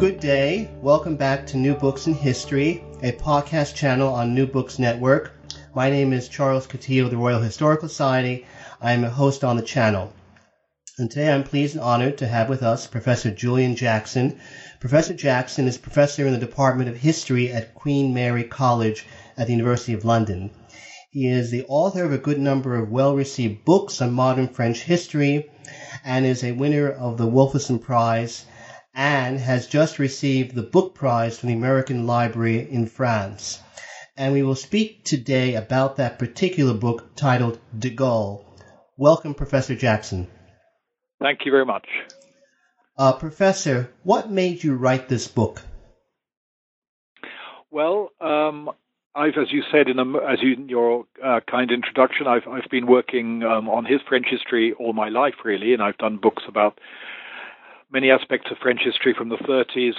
Good day. Welcome back to New Books in History, a podcast channel on New Books Network. My name is Charles Coutinho of the Royal Historical Society. I am a host on the channel. And today I'm pleased and honored to have with us Professor Julian Jackson. Professor Jackson is professor in the Department of History at Queen Mary College at the University of London. He is the author of a good number of well received books on modern French history and is a winner of the Wolfson Prize and has just received the book prize from the American Library in France. And we will speak today about that particular book titled De Gaulle. Welcome, Professor Jackson. Thank you very much. Uh, Professor, what made you write this book? Well, um, I've, as you said in, a, as you, in your uh, kind introduction, I've, I've been working um, on his French history all my life, really, and I've done books about many aspects of French history from the 30s,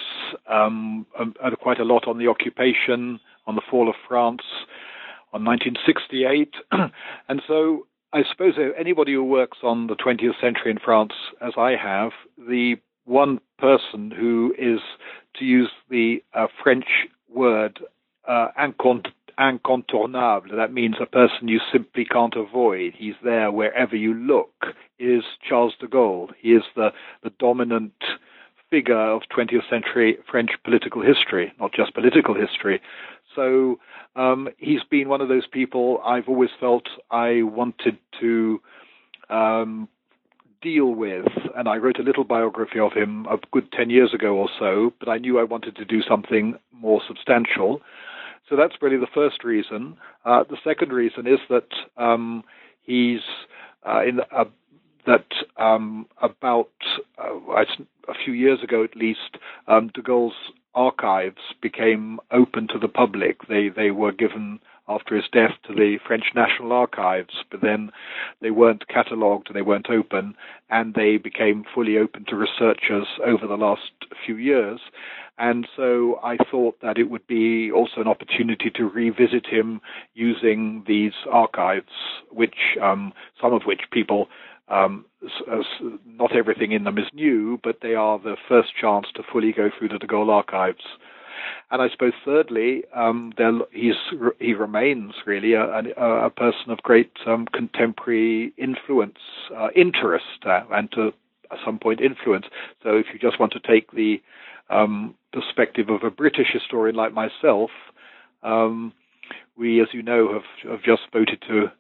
um, um, quite a lot on the occupation, on the fall of France, on 1968. and so I suppose anybody who works on the 20th century in France, as I have, the one person who is, to use the uh, French word, uh, incontournable, that means a person you simply can't avoid. He's there wherever you look, is Charles de Gaulle. He is the, the dominant figure of 20th century French political history, not just political history. So um, he's been one of those people I've always felt I wanted to um, deal with. And I wrote a little biography of him a good 10 years ago or so, but I knew I wanted to do something more substantial. So that's really the first reason. Uh, the second reason is that um, he's uh, in uh, that um, about uh, a few years ago at least, um, de Gaulle's archives became open to the public. They they were given after his death to the French National Archives, but then they weren't catalogued and they weren't open, and they became fully open to researchers over the last few years. And so I thought that it would be also an opportunity to revisit him using these archives, which um, some of which people, um, not everything in them is new, but they are the first chance to fully go through the De Gaulle archives. And I suppose, thirdly, um, he's, he remains really a, a, a person of great um, contemporary influence, uh, interest, uh, and to some point influence. So if you just want to take the um, perspective of a British historian like myself, um, we, as you know, have, have just voted to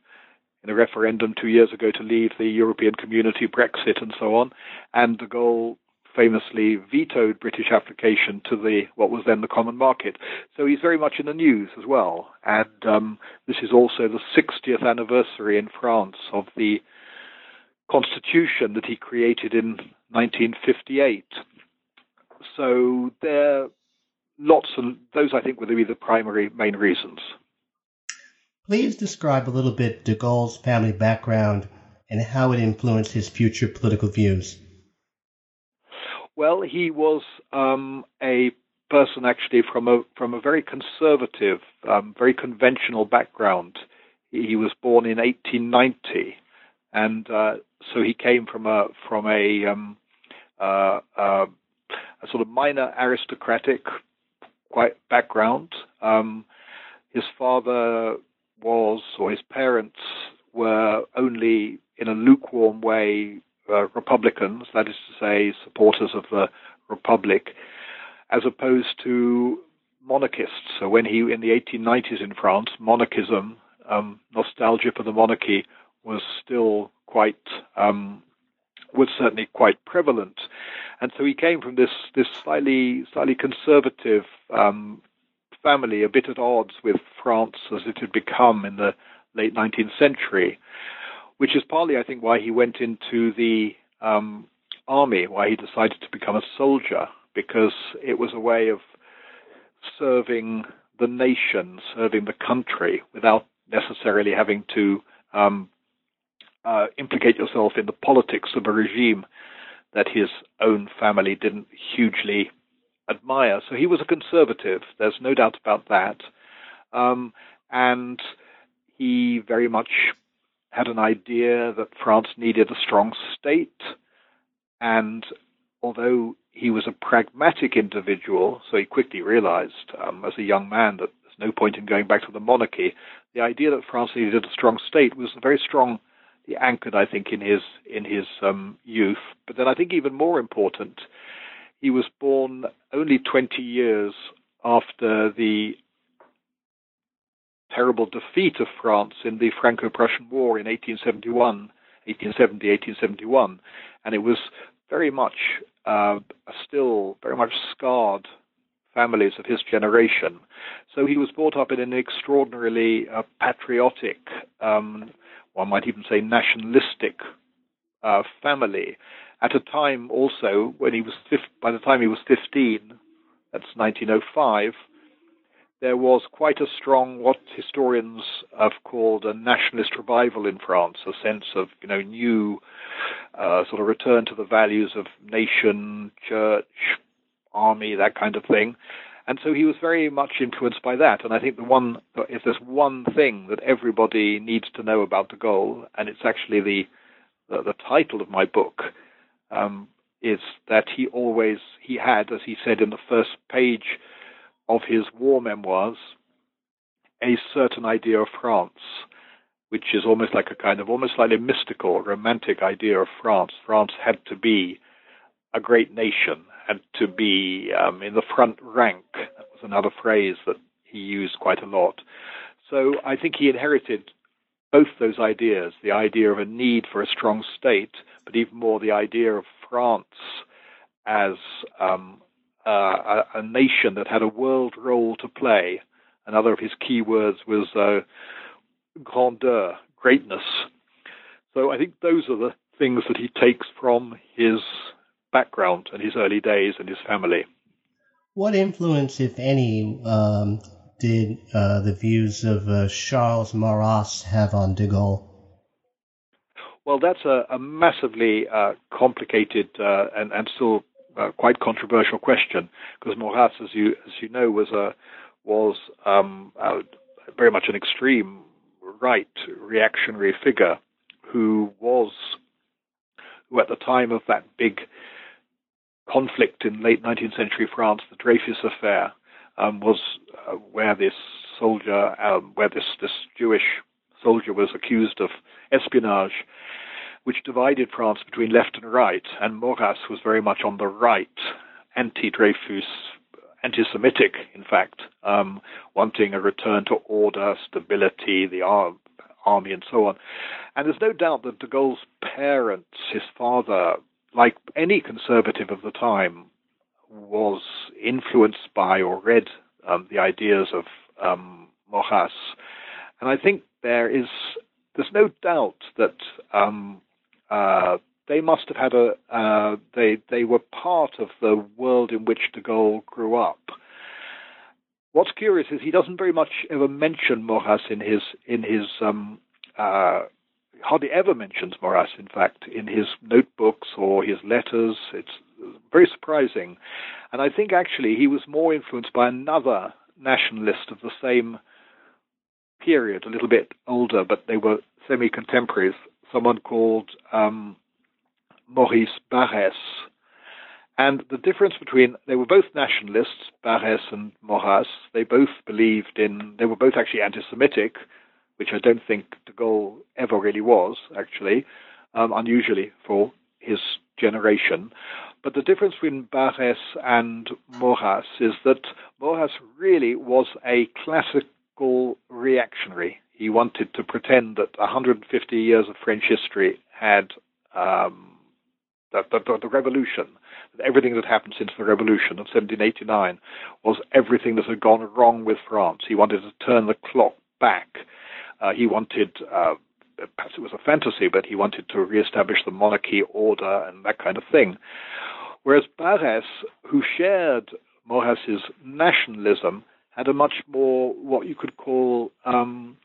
in a referendum two years ago to leave the European Community, Brexit, and so on. And de Gaulle famously vetoed British application to the what was then the Common Market. So he's very much in the news as well. And um, this is also the 60th anniversary in France of the constitution that he created in 1958. So there lots of those. I think would be the primary main reasons. Please describe a little bit de Gaulle's family background and how it influenced his future political views. Well, he was um, a person actually from a from a very conservative, um, very conventional background. He was born in 1890, and uh, so he came from a from a um, uh, uh, a sort of minor aristocratic quite background. Um, his father was, or his parents were only in a lukewarm way uh, Republicans, that is to say, supporters of the Republic, as opposed to monarchists. So when he, in the 1890s in France, monarchism, um, nostalgia for the monarchy was still quite um, was certainly quite prevalent, and so he came from this this slightly slightly conservative um, family, a bit at odds with France as it had become in the late 19th century, which is partly, I think, why he went into the um, army, why he decided to become a soldier, because it was a way of serving the nation, serving the country, without necessarily having to um, uh, implicate yourself in the politics of a regime that his own family didn't hugely admire. So he was a conservative. There's no doubt about that. Um, and he very much had an idea that France needed a strong state. And although he was a pragmatic individual, so he quickly realized um, as a young man that there's no point in going back to the monarchy. The idea that France needed a strong state was very strong, the anchored, I think, in his in his um, youth. But then I think even more important, he was born only 20 years after the terrible defeat of France in the Franco-Prussian War in 1871, 1870, 1871, and it was very much uh, still very much scarred families of his generation. So he was brought up in an extraordinarily uh, patriotic, um, one might even say nationalistic uh, family. At a time also when he was by the time he was 15, that's 1905, there was quite a strong, what historians have called a nationalist revival in France, a sense of, you know, new uh, sort of return to the values of nation, church, army, that kind of thing. And so he was very much influenced by that. And I think the one, if there's one thing that everybody needs to know about de Gaulle, and it's actually the the, the title of my book, um, is that he always he had, as he said in the first page of his war memoirs a certain idea of France, which is almost like a kind of almost slightly mystical, romantic idea of France. France had to be a great nation, had to be um, in the front rank. That was another phrase that he used quite a lot. So I think he inherited both those ideas the idea of a need for a strong state, but even more the idea of France as um, a, a, nation that had a world role to play. Another of his key words was uh, grandeur, greatness. So I think those are the things that he takes from his background and his early days and his family. What influence, if any, um, did uh, the views of uh, Charles Maurras have on de Gaulle? Well, that's a, a massively uh, complicated uh, and, and still uh, quite controversial question because Maurras, as you as you know, was a was um, very much an extreme right reactionary figure who was who at the time of that big conflict in late 19th century France, the Dreyfus affair, um, was uh, where this soldier, um, where this this Jewish soldier was accused of espionage which divided France between left and right, and Maurras was very much on the right, anti-Dreyfus, anti-Semitic, in fact, um, wanting a return to order, stability, the ar- army, and so on. And there's no doubt that de Gaulle's parents, his father, like any conservative of the time, was influenced by or read um, the ideas of um, Maurras. And I think there is there's no doubt that um, uh, they must have had a uh, they they were part of the world in which de Gaulle grew up. What's curious is he doesn't very much ever mention Maurras in his in his um, uh, hardly ever mentions Maurras, in fact, in his notebooks or his letters. It's very surprising, and I think actually he was more influenced by another nationalist of the same period, a little bit older, but they were semi-contemporaries, someone called um, Maurice Barrès. And the difference between, they were both nationalists, Barrès and Maurras. They both believed in, they were both actually anti Semitic, which I don't think de Gaulle ever really was, actually, um, unusually for his generation. But the difference between Barrès and Maurras is that Maurras really was a reactionary he wanted to pretend that 150 years of French history had um, the, the, the, revolution, that everything that happened since the revolution of 1789 was everything that had gone wrong with France. He wanted to turn the clock back. Uh, he wanted uh, perhaps it was a fantasy, but he wanted to reestablish the monarchy, order, and that kind of thing. Whereas Barrès, who shared Maurras's nationalism, had a much more what you could call um,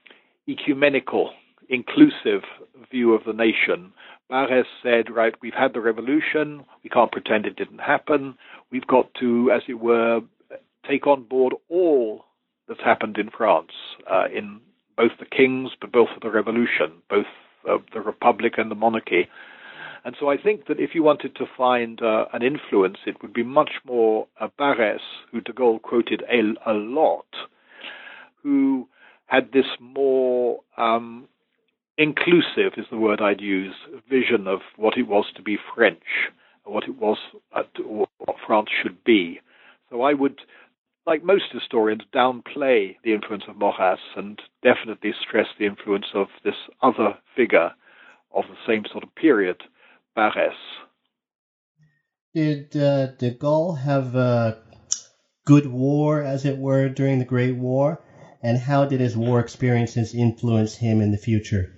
ecumenical, inclusive view of the nation. Barrès said, right, we've had the revolution, we can't pretend it didn't happen, we've got to, as it were, take on board all that's happened in France, uh, in both the kings, but both of the revolution, both uh, the republic and the monarchy. And so I think that if you wanted to find uh, an influence, it would be much more uh, Barrès, who de Gaulle quoted a, a lot, who had this more um, inclusive, is the word I'd use, vision of what it was to be French, what it was, uh, what France should be. So I would, like most historians, downplay the influence of Maurras and definitely stress the influence of this other figure of the same sort of period Barrès. Did uh, de Gaulle have a good war, as it were, during the Great War? And how did his war experiences influence him in the future?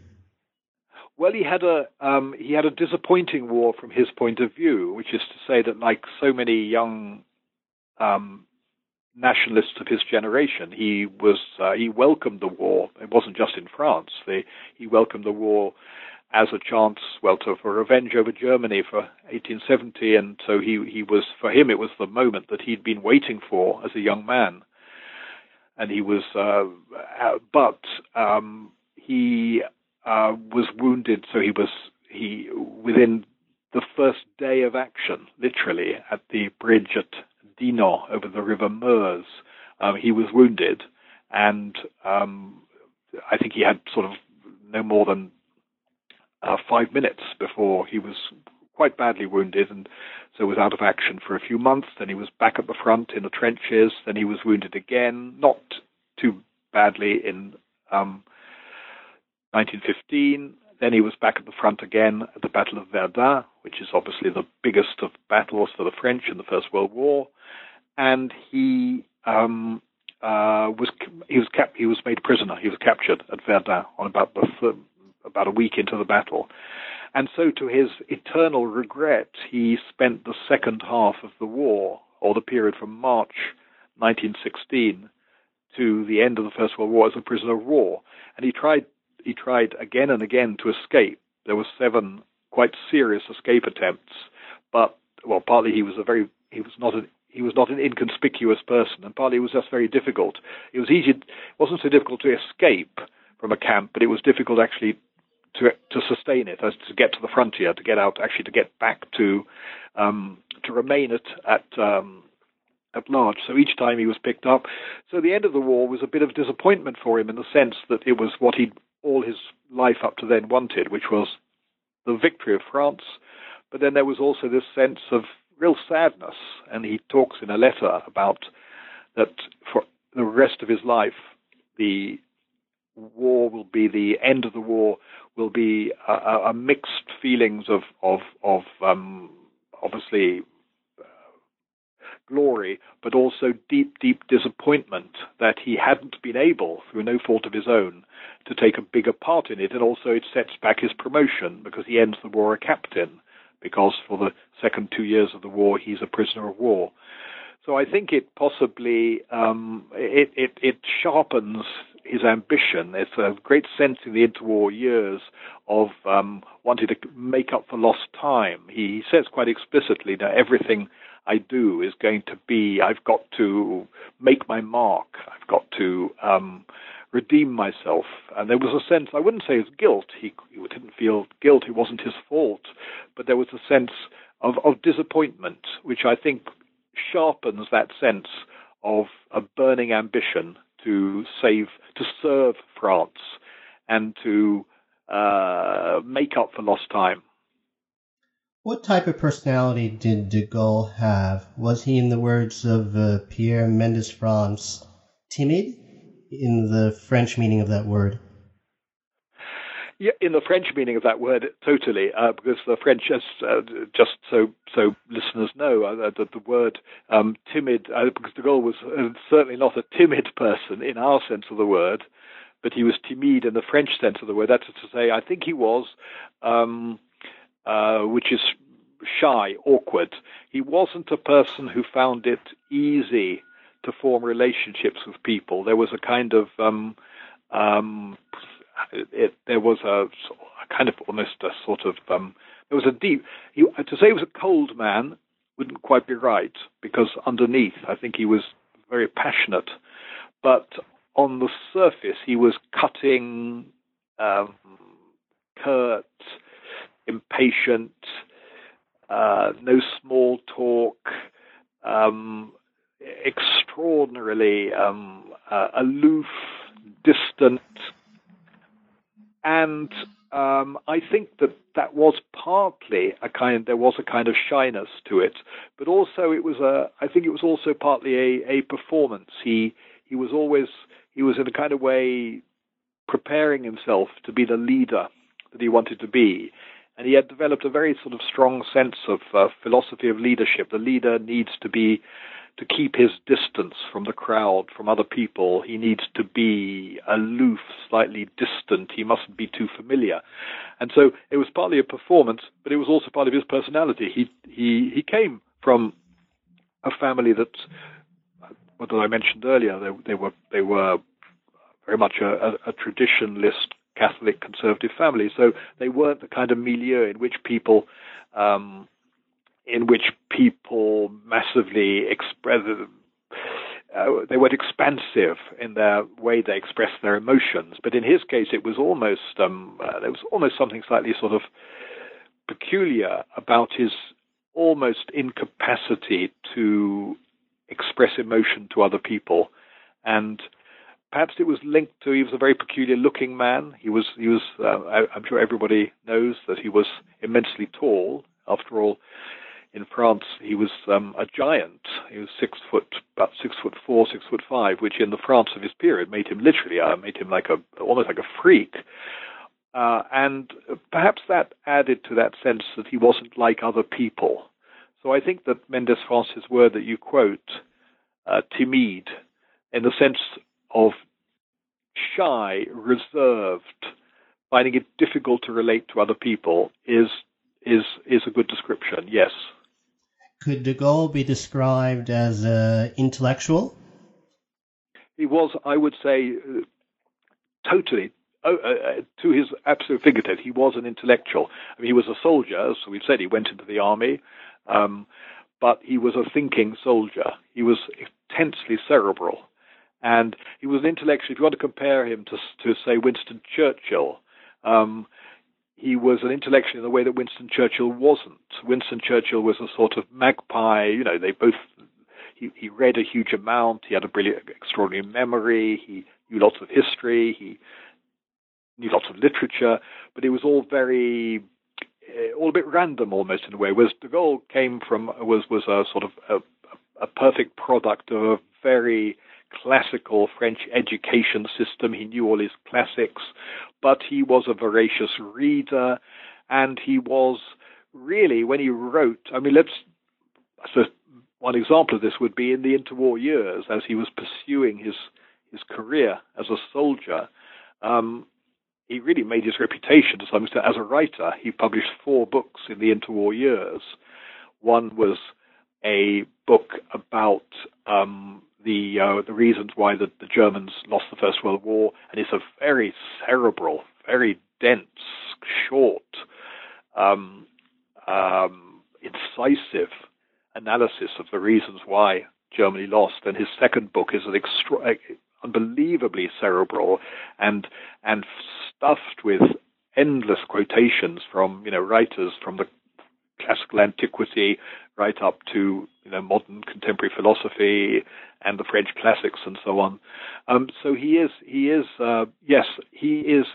Well, he had a um, he had a disappointing war from his point of view, which is to say that, like so many young um, nationalists of his generation, he was uh, he welcomed the war. It wasn't just in France. They, he welcomed the war as a chance, well, to, for revenge over Germany for 1870, and so he he was for him it was the moment that he'd been waiting for as a young man, and he was, uh, uh, but um, he uh, was wounded, so he was he within the first day of action, literally at the bridge at Dinant over the River Meuse, um, he was wounded, and um, I think he had sort of no more than uh, five minutes before he was quite badly wounded and so was out of action for a few months. Then he was back at the front in the trenches. Then he was wounded again, not too badly in um, 1915. Then he was back at the front again at the Battle of Verdun, which is obviously the biggest of battles for the French in the First World War. And he um, uh, was he was cap- he was made prisoner. He was captured at Verdun on about the about a week into the battle. And so, to his eternal regret, he spent the second half of the war, or the period from March 1916 to the end of the First World War, as a prisoner of war. And he tried, he tried again and again to escape. There were seven quite serious escape attempts, but well, partly he was a very he was not an he was not an inconspicuous person, and partly it was just very difficult. It was easy, it wasn't so difficult to escape from a camp, but it was difficult actually to to sustain it, as to get to the frontier, to get out, actually to get back to um, to remain at at um, at large. So each time he was picked up. So the end of the war was a bit of disappointment for him in the sense that it was what he'd all his life up to then wanted, which was the victory of France. But then there was also this sense of real sadness, and he talks in a letter about that for the rest of his life, the war will be the end of the war will be a, a mixed feelings of of of um, obviously uh, glory, but also deep deep disappointment that he hadn't been able, through no fault of his own, to take a bigger part in it, and also it sets back his promotion because he ends the war a captain, because for the second two years of the war he's a prisoner of war. So I think it possibly um, it, it, it sharpens his ambition. There's a great sense in the interwar years of um, wanting to make up for lost time. He, says quite explicitly that everything I do is going to be, I've got to make my mark. I've got to um, redeem myself. And there was a sense, I wouldn't say it was guilt. He, he didn't feel guilt. It wasn't his fault. But there was a sense of, of disappointment, which I think sharpens that sense of a burning ambition to save, to serve France, and to uh, make up for lost time. What type of personality did de Gaulle have? Was he, in the words of uh, Pierre Mendès France, timid in the French meaning of that word? Yeah, in the French meaning of that word, totally, uh, because the French, as uh, just so so listeners know, uh, that the word um, timid, uh, because de Gaulle was uh, certainly not a timid person in our sense of the word, but he was timide in the French sense of the word. That is to say, I think he was, um, uh, which is shy, awkward. He wasn't a person who found it easy to form relationships with people. There was a kind of um, it, there was a, a, kind of almost a sort of um, there was a deep. He, to say he was a cold man wouldn't quite be right because underneath, I think he was very passionate, but on the surface, he was cutting, um, curt, impatient, uh, no small talk, um, extraordinarily um, uh, aloof, distant, and um, I think that that was partly a kind. There was a kind of shyness to it, but also it was a. I think it was also partly a, a performance. He he was always he was in a kind of way preparing himself to be the leader that he wanted to be, and he had developed a very sort of strong sense of uh, philosophy of leadership. The leader needs to be to keep his distance from the crowd, from other people. He needs to be aloof, slightly distant. He mustn't be too familiar. And so it was partly a performance, but it was also part of his personality. He he he came from a family that, what I mentioned earlier, they, they were they were very much a, a, a traditionalist Catholic conservative family. So they weren't the kind of milieu in which people um, in which people massively express. Uh, they weren't expansive in their way they expressed their emotions, but in his case, it was almost um, uh, there was almost something slightly sort of peculiar about his almost incapacity to express emotion to other people, and perhaps it was linked to he was a very peculiar looking man. He was he was uh, I, I'm sure everybody knows that he was immensely tall. After all, in France, he was um, a giant. He was six foot, about six foot four, six foot five, which in the France of his period made him literally, uh, made him like a almost like a freak. Uh, and perhaps that added to that sense that he wasn't like other people. So I think that Mendès France's word that you quote, uh, timide, in the sense of shy, reserved, finding it difficult to relate to other people, is is is a good description. Yes. Could de Gaulle be described as uh, intellectual? He was, I would say, uh, totally uh, uh, to his absolute fingertips. He was an intellectual. I mean, he was a soldier, so we've said he went into the army, um, but he was a thinking soldier. He was intensely cerebral, and he was an intellectual. If you want to compare him to, to say Winston Churchill, um, he was an intellectual in the way that Winston Churchill wasn't. Winston Churchill was a sort of magpie. You know, they both. He, he read a huge amount. He had a brilliant, extraordinary memory. He knew lots of history. He knew lots of literature, but it was all very, uh, all a bit random almost in a way. Whereas De Gaulle came from was was a sort of a, a perfect product of a very classical French education system. He knew all his classics, but he was a voracious reader, and he was really, when he wrote, I mean, let's, so one example of this would be in the interwar years, as he was pursuing his, his career as a soldier. Um, he really made his reputation to some extent as a writer. He published four books in the interwar years. One was a book about um, the uh, the reasons why the, the Germans lost the First World War, and it's a very cerebral, very dense, short, um, um, incisive analysis of the reasons why Germany lost. And his second book is an extra, unbelievably cerebral and and stuffed with endless quotations from you know writers from the classical antiquity right up to you know modern contemporary philosophy and the French classics and so on. Um, so he is he is uh, yes he is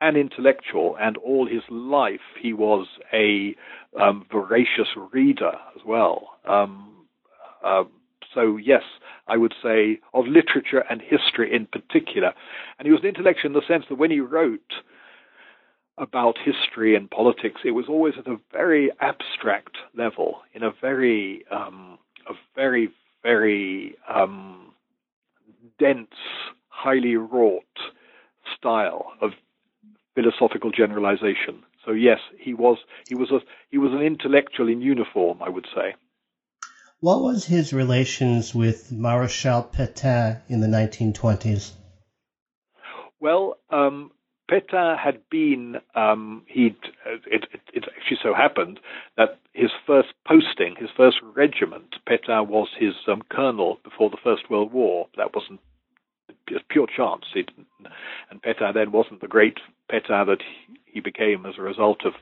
an intellectual, and all his life he was a um, voracious reader as well. Um, uh, so yes, I would say of literature and history in particular, and he was an intellectual in the sense that when he wrote about history and politics, it was always at a very abstract level, in a very, um, a very, very um, dense, highly wrought style of philosophical generalization. So yes, he was he was a he was an intellectual in uniform, I would say. What was his relations with Marechal Pétain in the 1920s? Well, um, Pétain had been, um, he it, it, it, actually so happened that his first posting, his first regiment, Pétain was his um, colonel before the First World War. That wasn't just pure chance. and Pétain then wasn't the great Pétain that he became as a result of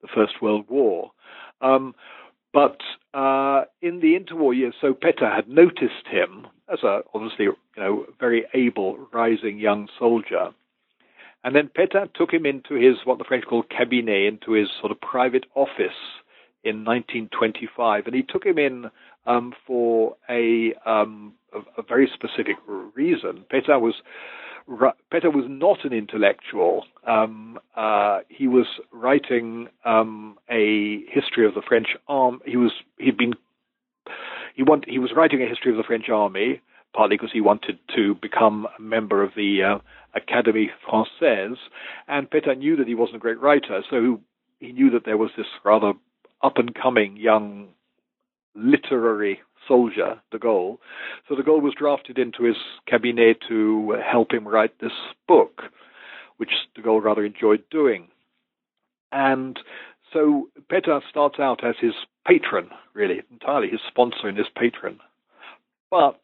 the First World War. Um, but uh, in the interwar years, so Pétain had noticed him as a obviously you know very able rising young soldier, and then Pétain took him into his what the French call cabinet, into his sort of private office in 1925, and he took him in um, for a, um, a, a very specific reason. Pétain was Pétain was not an intellectual. Um, uh, he was writing um, a history of the French army. He was he'd been he want, he was writing a history of the French army partly because he wanted to become a member of the uh, Académie Française, and Pétain knew that he wasn't a great writer, so he knew that there was this rather up and coming young literary soldier, de Gaulle. So de Gaulle was drafted into his cabinet to help him write this book, which de Gaulle rather enjoyed doing. And so Pétain starts out as his patron, really, entirely his sponsor and his patron. But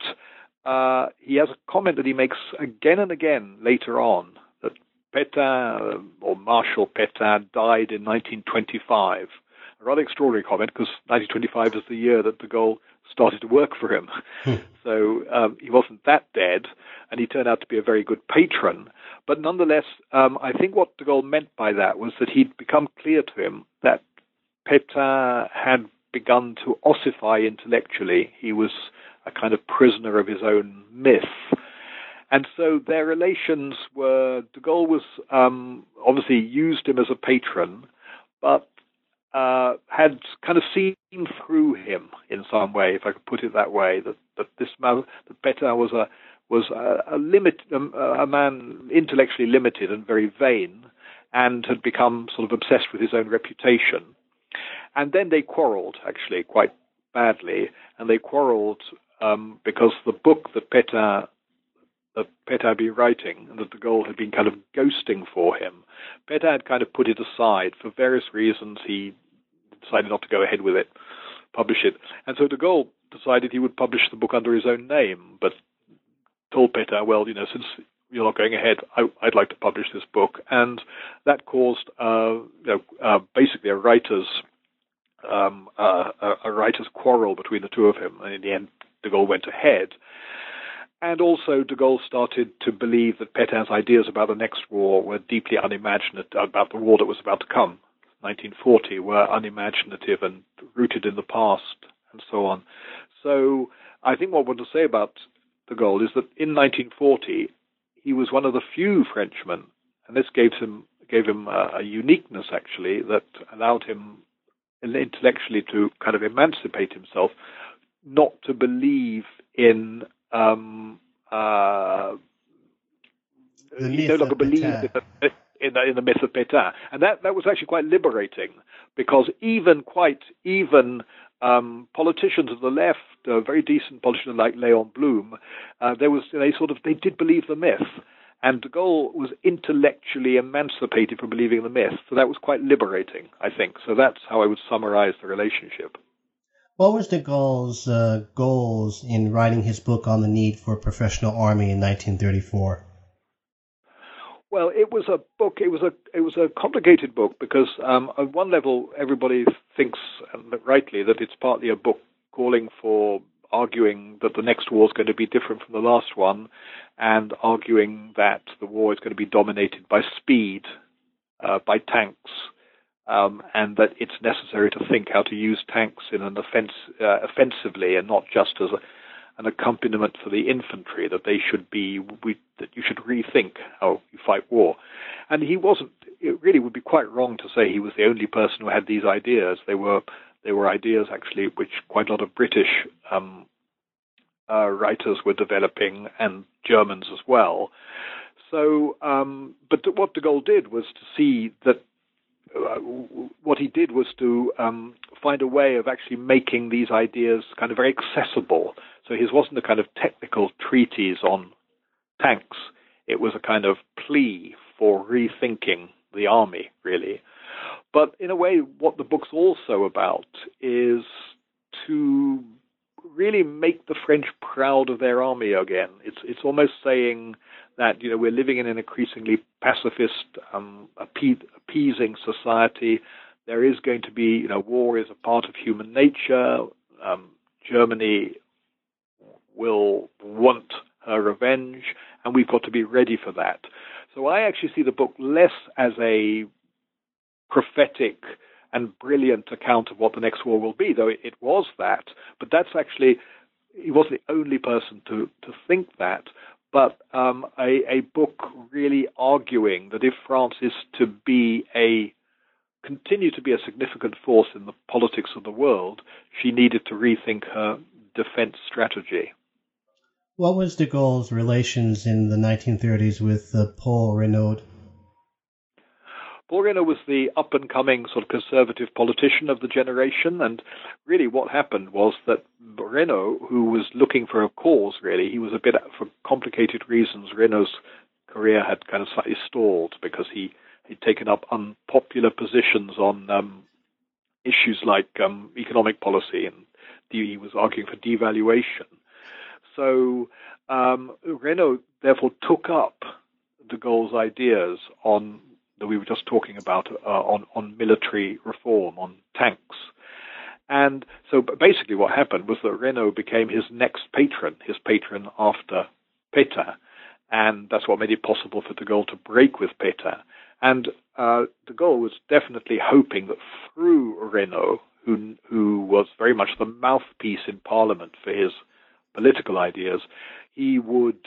uh, he has a comment that he makes again and again later on that Pétain, or Marshal Pétain, died in 1925 a rather extraordinary comment because 1925 is the year that de Gaulle started to work for him. Hmm. So um, he wasn't that dead, and he turned out to be a very good patron. But nonetheless, um, I think what de Gaulle meant by that was that he'd become clear to him that Pétain had begun to ossify intellectually. He was a kind of prisoner of his own myth. And so their relations were, de Gaulle was um, obviously used him as a patron, but uh, had kind of seen through him in some way, if I could put it that way, that, that this man, that Pétain was a was a, a limit, um, a, a man intellectually limited and very vain, and had become sort of obsessed with his own reputation. And then they quarreled, actually, quite badly, and they quarreled um, because the book that Pétain that Pétain had been writing and that de Gaulle had been kind of ghosting for him. Pétain had kind of put it aside for various reasons. He decided not to go ahead with it, publish it. And so de Gaulle decided he would publish the book under his own name, but told Pétain, well, you know, since you're not going ahead, I, would like to publish this book. And that caused, uh, you know, uh, basically a writer's um, uh, a, a writer's quarrel between the two of them. And in the end, de Gaulle went ahead. And also, de Gaulle started to believe that Pétain's ideas about the next war were deeply unimaginative, about the war that was about to come, 1940, were unimaginative and rooted in the past, and so on. So, I think what I want to say about de Gaulle is that in 1940, he was one of the few Frenchmen, and this gave him gave him a, a uniqueness actually that allowed him intellectually to kind of emancipate himself, not to believe in um, uh, no longer believed in the, in the, in the myth of Pétain, and that that was actually quite liberating because even quite even um, politicians of the left, uh, very decent politicians like Léon Blum, uh, there was they sort of they did believe the myth, and de Gaulle was intellectually emancipated from believing the myth, so that was quite liberating, I think. So that's how I would summarize the relationship. What was de Gaulle's uh, goals in writing his book on the need for a professional army in 1934? Well, it was a book. It was a it was a complicated book because um, on one level, everybody thinks, and rightly, that it's partly a book calling for arguing that the next war is going to be different from the last one, and arguing that the war is going to be dominated by speed, uh, by tanks, um, and that it's necessary to think how to use tanks in an offense, uh, offensively and not just as a, an accompaniment for the infantry. That they should be, we, that you should rethink how you fight war. And he wasn't. It really would be quite wrong to say he was the only person who had these ideas. They were they were ideas actually which quite a lot of British um, uh, writers were developing and Germans as well. so, um, but what de Gaulle did was to see that what he did was to um, find a way of actually making these ideas kind of very accessible. So his wasn't a kind of technical treatise on tanks. It was a kind of plea for rethinking the army, really. But in a way, what the book's also about is to really make the French proud of their army again. It's it's almost saying that you know we're living in an increasingly pacifist, um, appeasing society. There is going to be you know war is a part of human nature. Um, Germany will want her revenge, and we've got to be ready for that. So I actually see the book less as a prophetic and brilliant account of what the next war will be, though it, it was that. But that's actually he wasn't the only person to to think that. But um, a, a book really arguing that if France is to be a continue to be a significant force in the politics of the world, she needed to rethink her defense strategy. What was de Gaulle's relations in the 1930s with uh, Paul Reynaud? Reynaud was the up and coming sort of conservative politician of the generation, and really what happened was that Reynaud, who was looking for a cause, really, he was a bit for complicated reasons. Reynaud's career had kind of slightly stalled because he he'd taken up unpopular positions on um, issues like um, economic policy, and he was arguing for devaluation. So um, Reynaud therefore took up de Gaulle's ideas on that we were just talking about uh, on on military reform, on tanks. And so basically what happened was that Reynaud became his next patron, his patron after Pétain. And that's what made it possible for de Gaulle to break with Pétain. And uh, de Gaulle was definitely hoping that through Reynaud, who, who was very much the mouthpiece in Parliament for his political ideas, he would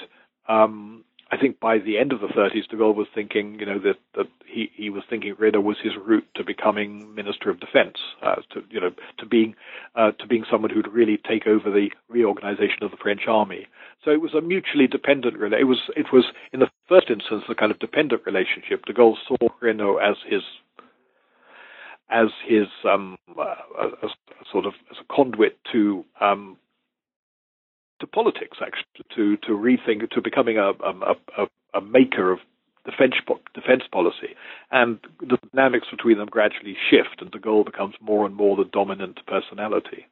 um, I think by the end of the 30s, de Gaulle was thinking, you know, that, that he, he was thinking Reynaud was his route to becoming Minister of Defense, uh, to you know, to being uh, to being someone who'd really take over the reorganization of the French army. So it was a mutually dependent. It was it was in the first instance a kind of dependent relationship. De Gaulle saw Reynaud as his as his um, uh, as, sort of as a conduit to um, politics, actually, to to rethink, to becoming a a, a, a maker of defense defense policy, and the dynamics between them gradually shift, and de Gaulle becomes more and more the dominant personality.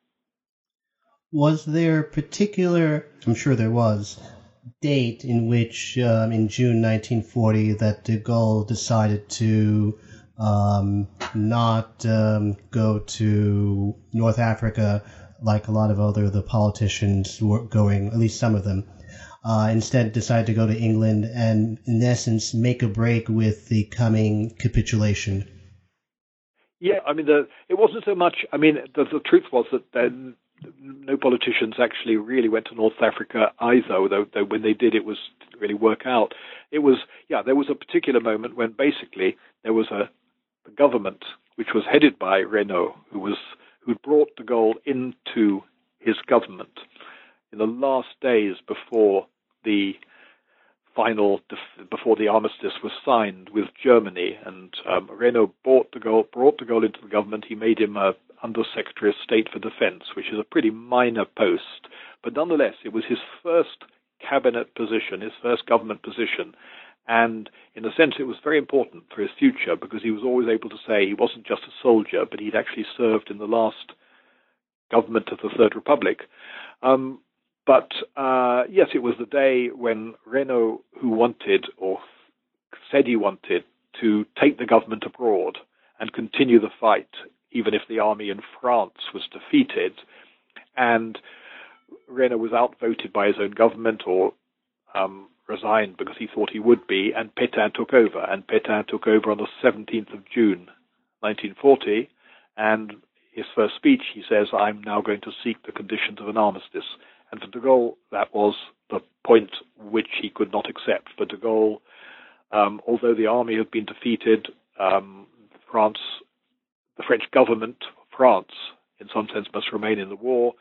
Was there particular? I'm sure there was date in which, um, in June 1940, that de Gaulle decided to um, not um, go to North Africa like a lot of other the politicians were going, at least some of them, uh, instead decided to go to England and, in essence, make a break with the coming capitulation. Yeah, I mean, the, it wasn't so much. I mean, the, the truth was that then no politicians actually really went to North Africa either. Though, when they did, it was didn't really work out. It was yeah, there was a particular moment when basically there was a government which was headed by Reynaud, who was who brought de Gaulle into his government in the last days before the final before the armistice was signed with Germany, and um, Reynaud brought de Gaulle brought de Gaulle into the government. He made him a Under Secretary of State for Defense, which is a pretty minor post, but nonetheless, it was his first cabinet position, his first government position, and in a sense, it was very important for his future because he was always able to say he wasn't just a soldier, but he'd actually served in the last government of the Third Republic. Um, but uh, yes, it was the day when Reynaud, who wanted or said he wanted to take the government abroad and continue the fight, even if the army in France was defeated, and Reynaud was outvoted by his own government or um, resigned because he thought he would be, and Pétain took over. And Pétain took over on the 17th of June, 1940, and his first speech, he says, I'm now going to seek the conditions of an armistice. And for de Gaulle, that was the point which he could not accept. For de Gaulle, um, although the army had been defeated, um, France, the French government, France, in some sense, must remain in the war.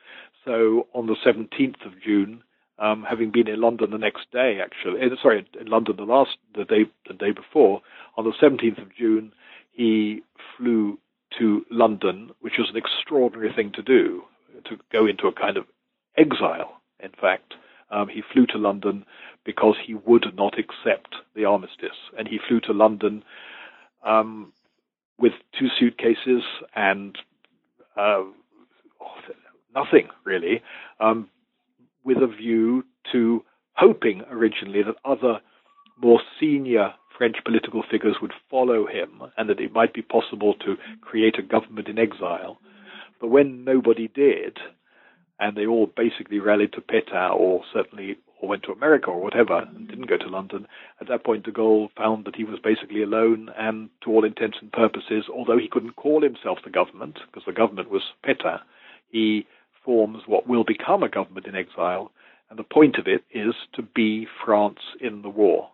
So on the 17th of June, um, having been in London the next day, actually, uh, sorry, in London the last the day the day before, on the 17th of June, he flew to London, which was an extraordinary thing to do, to go into a kind of exile. In fact, um, he flew to London because he would not accept the armistice, and he flew to London um, with two suitcases and uh, nothing really, um, with a view to hoping originally that other more senior French political figures would follow him and that it might be possible to create a government in exile. But when nobody did, and they all basically rallied to Pétain or certainly or went to America or whatever and didn't go to London, at that point de Gaulle found that he was basically alone and to all intents and purposes, although he couldn't call himself the government because the government was Pétain, he forms what will become a government in exile, and the point of it is to be France in the war.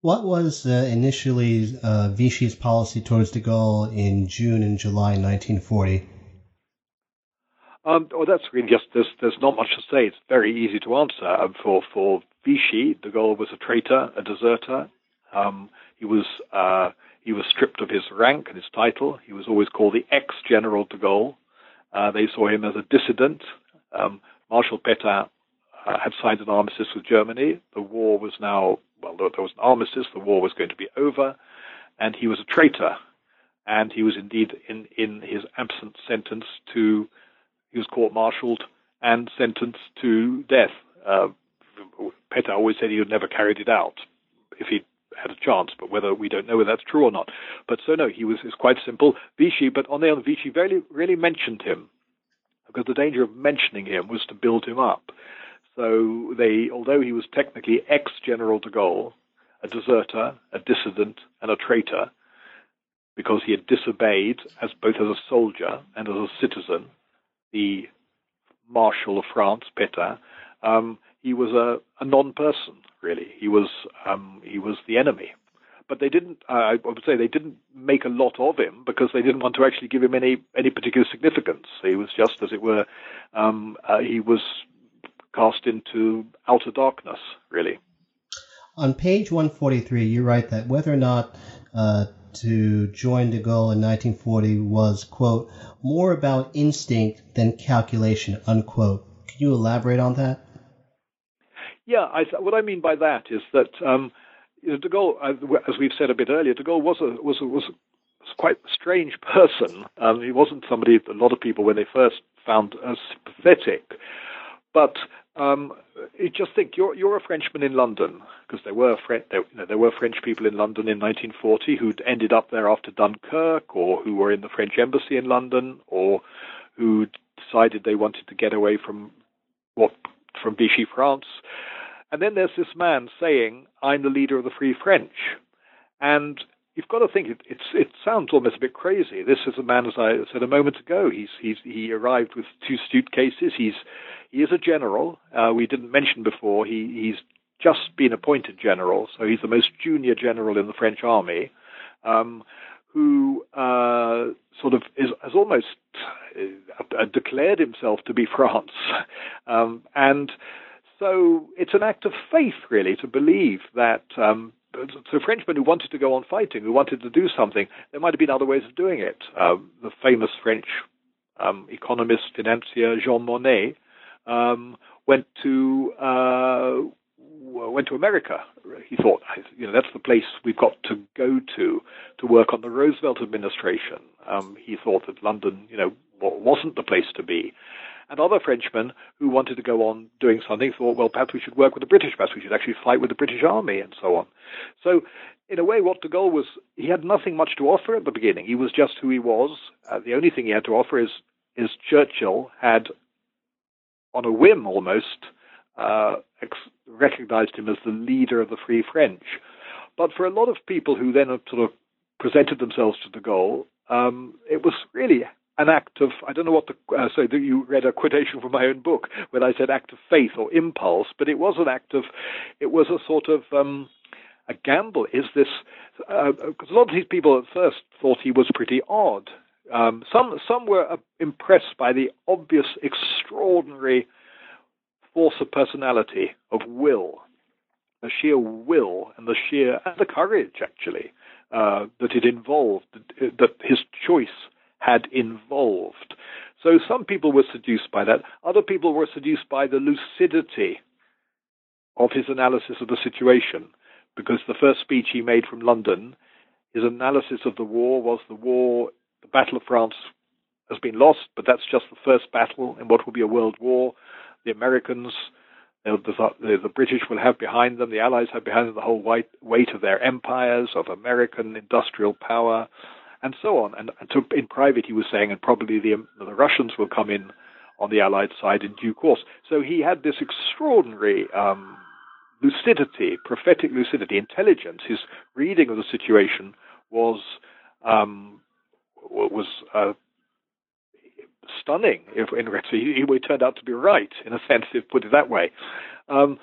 What was uh, initially uh, Vichy's policy towards de Gaulle in June and July 1940? Um, well, that's really just there's there's not much to say. It's very easy to answer. Um, for for Vichy, de Gaulle was a traitor, a deserter. Um, he was uh, he was stripped of his rank and his title. He was always called the ex-general de Gaulle. Uh, they saw him as a dissident. Um, Marshal Pétain uh, had signed an armistice with Germany. The war was now, well, there was an armistice. The war was going to be over, and he was a traitor. And he was indeed in, in his absence sentenced to, he was court-martialed and sentenced to death. Uh, always said he would never carried it out if he had a chance, but whether we don't know whether that's true or not. But so no, he was it's quite simple. Vichy, but on the other, Vichy very really mentioned him because the danger of mentioning him was to build him up. So they, although he was technically ex-General de Gaulle, a deserter, a dissident, and a traitor, because he had disobeyed as both as a soldier and as a citizen the Marshal of France, Pétain, um, he was a, a non-person. Really, he was um, he was the enemy. But they didn't. Uh, I would say they didn't make a lot of him because they didn't want to actually give him any any particular significance. He was just, as it were, um, uh, he was cast into outer darkness. Really. On page 143, you write that whether or not uh, to join de Gaulle in 1940 was, quote, more about instinct than calculation, unquote. Can you elaborate on that? Yeah, I, what I mean by that is that um, De Gaulle, as we've said a bit earlier, De Gaulle was a was a, was a quite strange person. Um, he wasn't somebody that a lot of people when they first found as sympathetic, but um, just think you're you're a Frenchman in London because there were Fre- there, you know, there were French people in London in 1940 who'd ended up there after Dunkirk, or who were in the French embassy in London, or who decided they wanted to get away from what from Vichy France. And then there's this man saying, "I'm the leader of the Free French," and you've got to think it, it sounds almost a bit crazy. This is a man, as I said a moment ago. He's he's he arrived with two suitcases. He's he is a general. Uh, we didn't mention before. He he's just been appointed general, so he's the most junior general in the French army. Um, who uh, sort of is, has almost uh, declared himself to be France, um, and so it's an act of faith, really, to believe that. Um, so Frenchmen who wanted to go on fighting, who wanted to do something, there might have been other ways of doing it. Um, the famous French um, economist, financier Jean Monnet um, went to uh, went to America. He thought, you know, that's the place we've got to go to to work on the Roosevelt administration. Um, he thought that London, you know, wasn't the place to be. And other Frenchmen who wanted to go on doing something thought, well, perhaps we should work with the British, perhaps we should actually fight with the British Army, and so on. So, in a way, what de Gaulle was, he had nothing much to offer at the beginning. He was just who he was. Uh, the only thing he had to offer is, is Churchill had, on a whim almost, uh, ex- recognized him as the leader of the Free French. But for a lot of people who then sort of presented themselves to de Gaulle, um, it was really an act of I don't know what the uh, so you read a quotation from my own book when I said act of faith or impulse, but it was an act of it was a sort of um, a gamble. Is this because uh, a lot of these people at first thought he was pretty odd. Um, some some were uh, impressed by the obvious, extraordinary force of personality, of will, the sheer will and the sheer and the courage actually uh, that it involved, that his choice had involved. So some people were seduced by that. Other people were seduced by the lucidity of his analysis of the situation, because the first speech he made from London, his analysis of the war was the war, the Battle of France has been lost, but that's just the first battle in what will be a world war. The Americans, the, the, the British will have behind them, the Allies have behind them the whole weight, weight of their empires, of American industrial power, and so on. And, and so in private, he was saying, and probably the, the Russians will come in on the Allied side in due course. So he had this extraordinary um, lucidity, prophetic lucidity, intelligence. His reading of the situation was um, was uh, stunning. If in he, he turned out to be right in a sense, if put it that way. Um,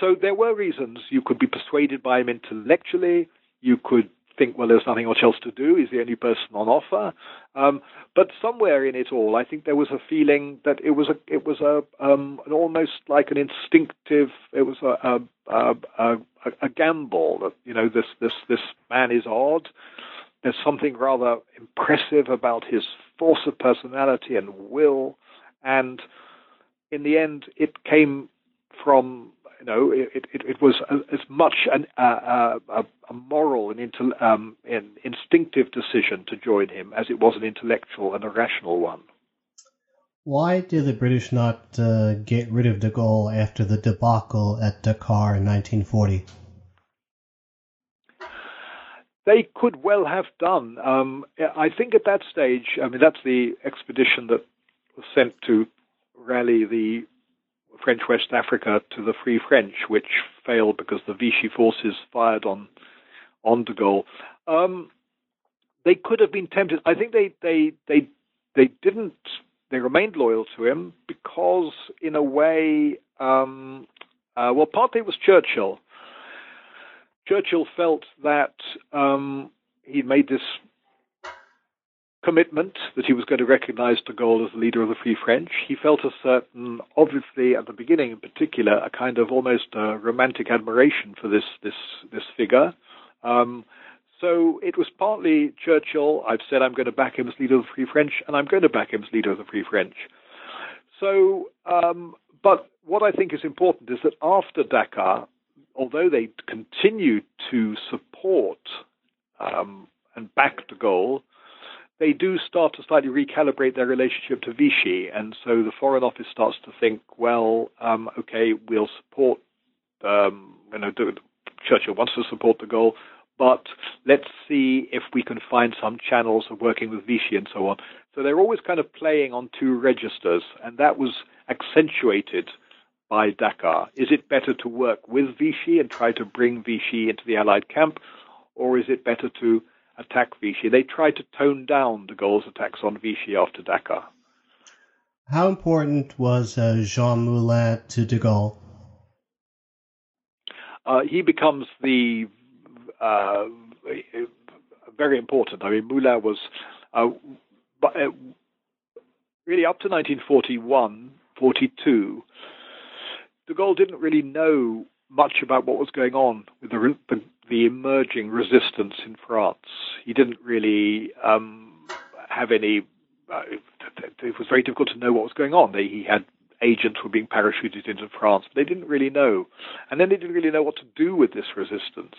so there were reasons you could be persuaded by him intellectually. You could think, well, there's nothing else to do. He's the only person on offer. Um, but somewhere in it all, I think there was a feeling that it was a, it was a, um, an almost like an instinctive. It was a, a, a, a gamble that you know this this this man is odd. There's something rather impressive about his force of personality and will, and in the end, it came from you know it, it, it was as much an, uh, a, a moral and intel, um, an instinctive decision to join him as it was an intellectual and a rational one. Why did the British not uh, get rid of de Gaulle after the debacle at Dakar in 1940? They could well have done. Um, I think at that stage, I mean, that's the expedition that was sent to rally the French West Africa to the Free French, which failed because the Vichy forces fired on on de Gaulle. Um, they could have been tempted. I think they they they they didn't. They remained loyal to him because, in a way, um, uh, well, partly it was Churchill Churchill felt that um, he'd made this commitment that he was going to recognize de Gaulle as the leader of the Free French. He felt a certain, obviously at the beginning in particular, a kind of almost uh, romantic admiration for this this this figure. Um, so it was partly Churchill. I've said I'm going to back him as leader of the Free French, and I'm going to back him as leader of the Free French. So, um, but what I think is important is that after Dakar, although they continued to support um, and back de Gaulle, they do start to slightly recalibrate their relationship to Vichy, and so the Foreign Office starts to think, well, um, okay, we'll support, um, you know, Churchill wants to support de Gaulle, but let's see if we can find some channels of working with Vichy and so on. So they're always kind of playing on two registers, and that was accentuated by Dakar? Is it better to work with Vichy and try to bring Vichy into the Allied camp, or is it better to attack Vichy? They tried to tone down de Gaulle's attacks on Vichy after Dakar. How important was uh, Jean Moulin to de Gaulle? Uh, he becomes the uh, very important. I mean, Moulin was uh, uh, really up to 1941, 42 de Gaulle didn't really know much about what was going on with the, the, the emerging resistance in France. He didn't really um, have any. Uh, it was very difficult to know what was going on. He had agents who were being parachuted into France, but they didn't really know, and then they didn't really know what to do with this resistance.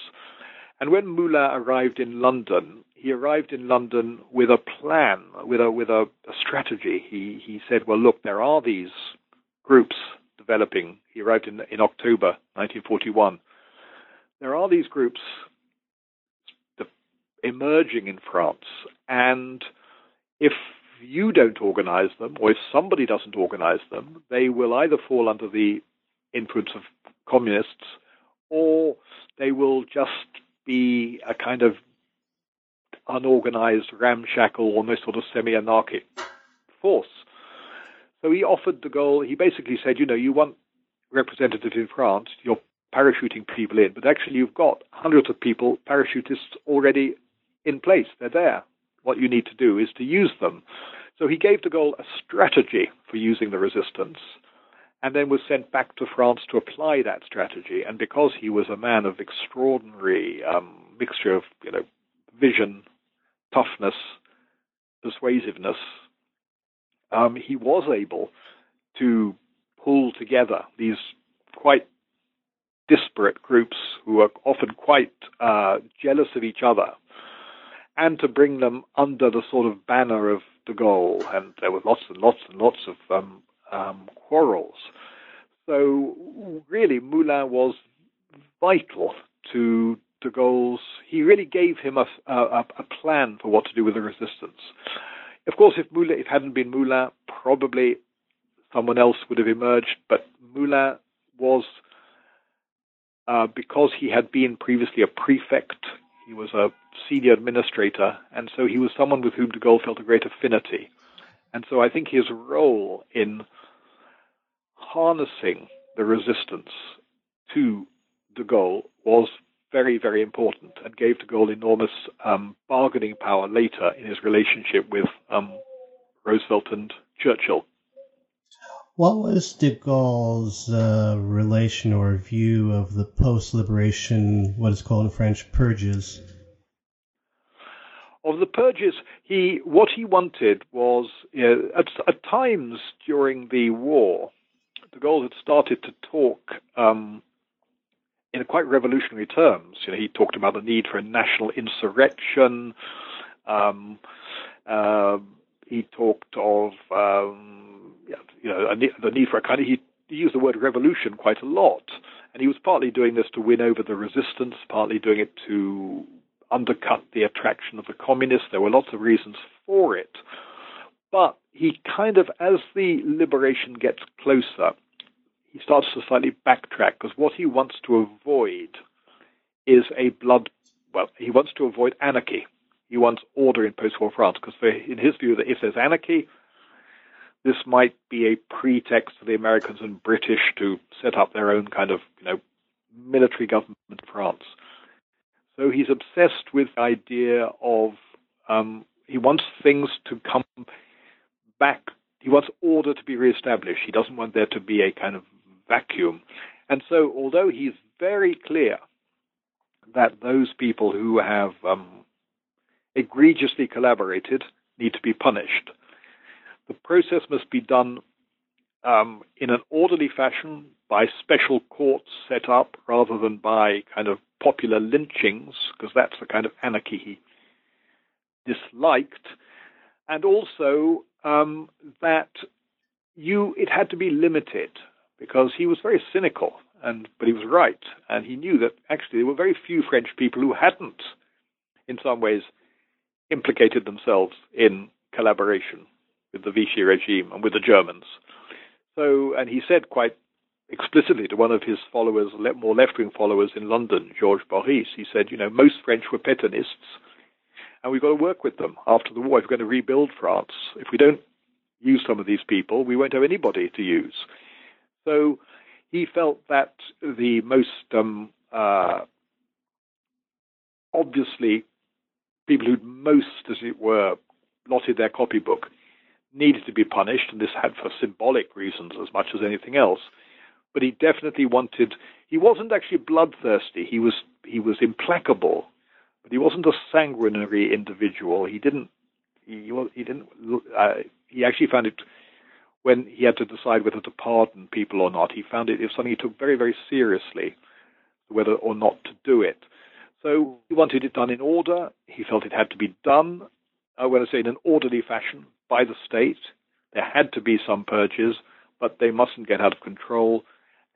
And when Moulin arrived in London, he arrived in London with a plan, with a with a, a strategy. He he said, "Well, look, there are these groups developing. He arrived in, in October 1941. There are these groups emerging in France, and if you don't organize them, or if somebody doesn't organize them, they will either fall under the influence of communists, or they will just be a kind of unorganized, ramshackle, almost sort of semi-anarchic force. So he offered de Gaulle, he basically said, you know, you want representatives in France, you're parachuting people in, but actually you've got hundreds of people, parachutists already in place. They're there. What you need to do is to use them. So he gave de Gaulle a strategy for using the resistance. and then was sent back to France to apply that strategy. And because he was a man of extraordinary um, mixture of you know vision, toughness, persuasiveness, um, he was able to pull together these quite disparate groups who are often quite uh, jealous of each other, and to bring them under the sort of banner of de Gaulle. And there were lots and lots and lots of um, um, quarrels. So really, Moulin was vital to de Gaulle's. He really gave him a, a, a plan for what to do with the resistance. Of course, if Moulin, if hadn't been Moulin, probably someone else would have emerged. But Moulin was, uh, because he had been previously a prefect, he was a senior administrator, and so he was someone with whom de Gaulle felt a great affinity. And so I think his role in harnessing the resistance to de Gaulle was very, very important and gave de Gaulle enormous um, bargaining power later in his relationship with um, Roosevelt and Churchill. What was de Gaulle's uh, relation or view of the post-liberation, what is called in French, purges? Of the purges, he what he wanted was you know, at, at times during the war, de Gaulle had started to talk um, in quite revolutionary terms. You know, he talked about the need for a national insurrection. Um, uh, he talked of um, you know the need for a kind of he, he used the word revolution quite a lot, and he was partly doing this to win over the resistance, partly doing it to undercut the attraction of the communists. There were lots of reasons for it, but he kind of, as the liberation gets closer, he starts to slightly backtrack because what he wants to avoid is a blood. Well, he wants to avoid anarchy. He wants order in post-war France because, in his view, that if there's anarchy, this might be a pretext for the Americans and British to set up their own kind of, you know, military government in France. So he's obsessed with the idea of um, he wants things to come back. He wants order to be reestablished. He doesn't want there to be a kind of vacuum. And so, although he's very clear that those people who have um, egregiously collaborated need to be punished, the process must be done um, in an orderly fashion by special courts set up rather than by kind of popular lynchings, because that's the kind of anarchy he disliked, and also um, that you it had to be limited because he was very cynical, and but he was right, and he knew that actually there were very few French people who hadn't, in some ways, implicated themselves in collaboration with the Vichy regime and with the Germans. So, and he said quite explicitly to one of his followers, more left-wing followers in London, Georges Boris, he said, you know, most French were Pétainists, and we've got to work with them after the war. If we're going to rebuild France, if we don't use some of these people, we won't have anybody to use. So he felt that the most um, uh, obviously people who'd most, as it were, blotted their copybook needed to be punished, and this had for symbolic reasons as much as anything else. But he definitely wanted. He wasn't actually bloodthirsty. He was he was implacable, but he wasn't a sanguinary individual. He didn't. He, he didn't. Uh, he actually found it when he had to decide whether to pardon people or not. He found it, was something he took very very seriously, whether or not to do it. So he wanted it done in order. He felt it had to be done. I want to say in an orderly fashion, by the state. There had to be some purges, but they mustn't get out of control.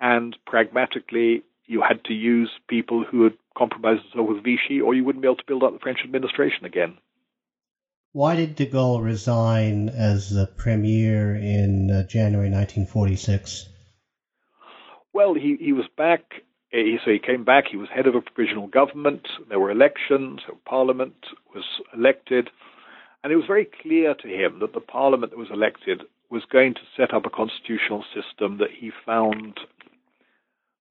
And pragmatically, you had to use people who had compromised themselves with Vichy, or you wouldn't be able to build up the French administration again. Why did de Gaulle resign as the premier in uh, January 1946? Well, he, he was back. He, so he came back. He was head of a provisional government. There were elections. Parliament was elected. And it was very clear to him that the parliament that was elected was going to set up a constitutional system that he found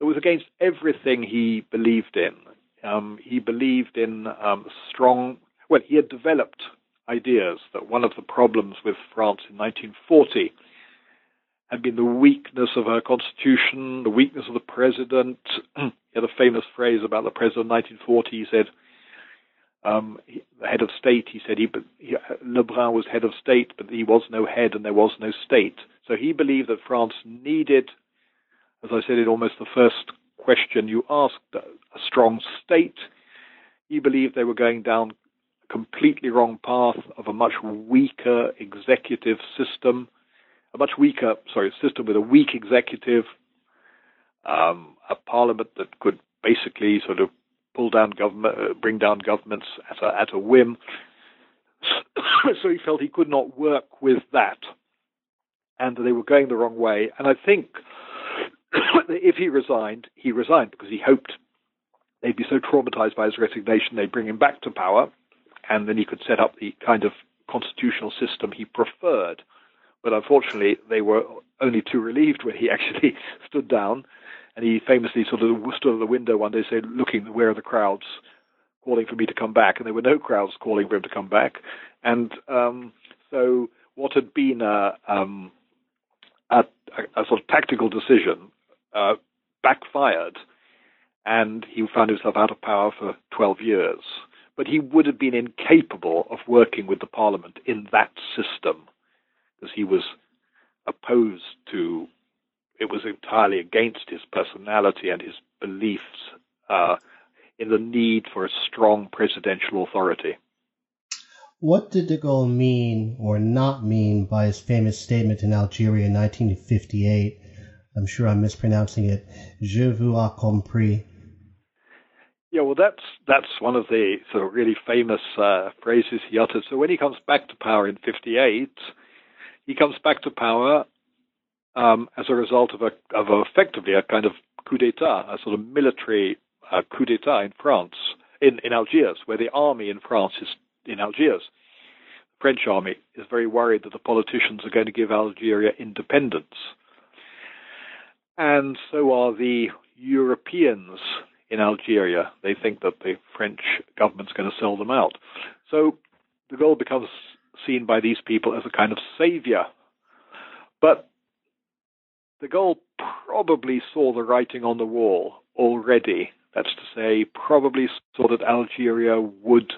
that was against everything he believed in. Um, he believed in um, strong, well, he had developed ideas that one of the problems with France in 1940 had been the weakness of her constitution, the weakness of the president. he had a famous phrase about the president in 1940. He said, um, he, head of state, he said, he, he, Lebrun was head of state, but he was no head and there was no state. So he believed that France needed, as I said in almost the first question you asked, a strong state. He believed they were going down a completely wrong path of a much weaker executive system, a much weaker, sorry, system with a weak executive, um, a parliament that could basically sort of pull down government, uh, bring down governments at a, at a whim. so he felt he could not work with that, and they were going the wrong way. And I think if he resigned, he resigned because he hoped they'd be so traumatized by his resignation they'd bring him back to power, and then he could set up the kind of constitutional system he preferred. But unfortunately, they were only too relieved when he actually stood down and he famously sort of stood at the window one day, saying, looking, where are the crowds calling for me to come back? And there were no crowds calling for him to come back. And um, so what had been a, um, a, a, sort of tactical decision uh, backfired, and he found himself out of power for 12 years. But he would have been incapable of working with the parliament in that system because he was opposed to it was entirely against his personality and his beliefs uh, in the need for a strong presidential authority. What did de Gaulle mean or not mean by his famous statement in Algeria in 1958? I'm sure I'm mispronouncing it. Je vous ai compris. Yeah, well, that's that's one of the sort of really famous uh, phrases he uttered. So when he comes back to power in '58, he comes back to power um, as a result of a of a, effectively a kind of coup d'état, a sort of military uh, coup d'état in France, in, in Algiers, where the army in France is in Algiers. The French army is very worried that the politicians are going to give Algeria independence. And so are the Europeans in Algeria. They think that the French government's going to sell them out. So de Gaulle becomes seen by these people as a kind of savior. But de Gaulle probably saw the writing on the wall already. That's to say, probably saw that Algeria would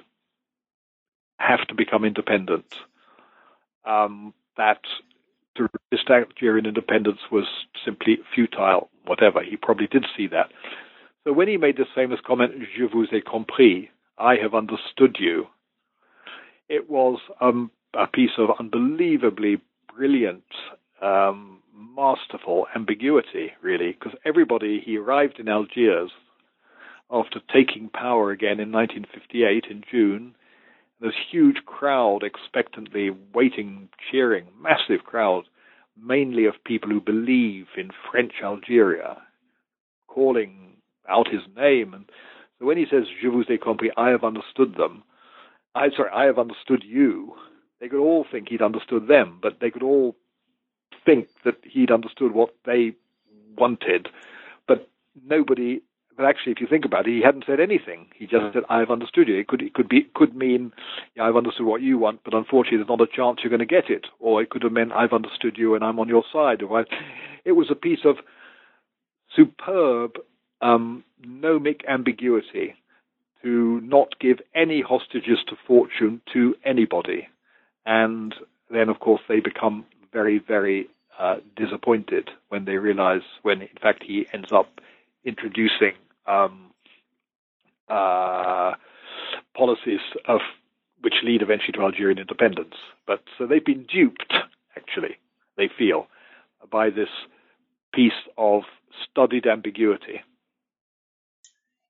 have to become independent. Um, that to resist Algerian independence was simply futile, whatever. He probably did see that. So when he made this famous comment, Je vous ai compris, I have understood you, it was um, a piece of unbelievably brilliant um, masterful ambiguity, really, because everybody, he arrived in Algiers after taking power again in 1958 in June. This huge crowd expectantly waiting, cheering, massive crowd, mainly of people who believe in French Algeria, calling out his name. And so when he says, Je vous ai compris, I have understood them, I, sorry, I have understood you, they could all think he'd understood them, but they could all think that he'd understood what they wanted, but nobody. But actually, if you think about it, he hadn't said anything. He just said, "I've understood you." It could it could be could mean, yeah, "I've understood what you want," but unfortunately, there's not a chance you're going to get it. Or it could have meant, "I've understood you and I'm on your side." Or it was a piece of superb um, gnomic ambiguity to not give any hostages to fortune to anybody. And then, of course, they become very, very uh, disappointed when they realize when in fact he ends up introducing um, uh, policies of which lead eventually to Algerian independence. But so they've been duped, actually, they feel, by this piece of studied ambiguity.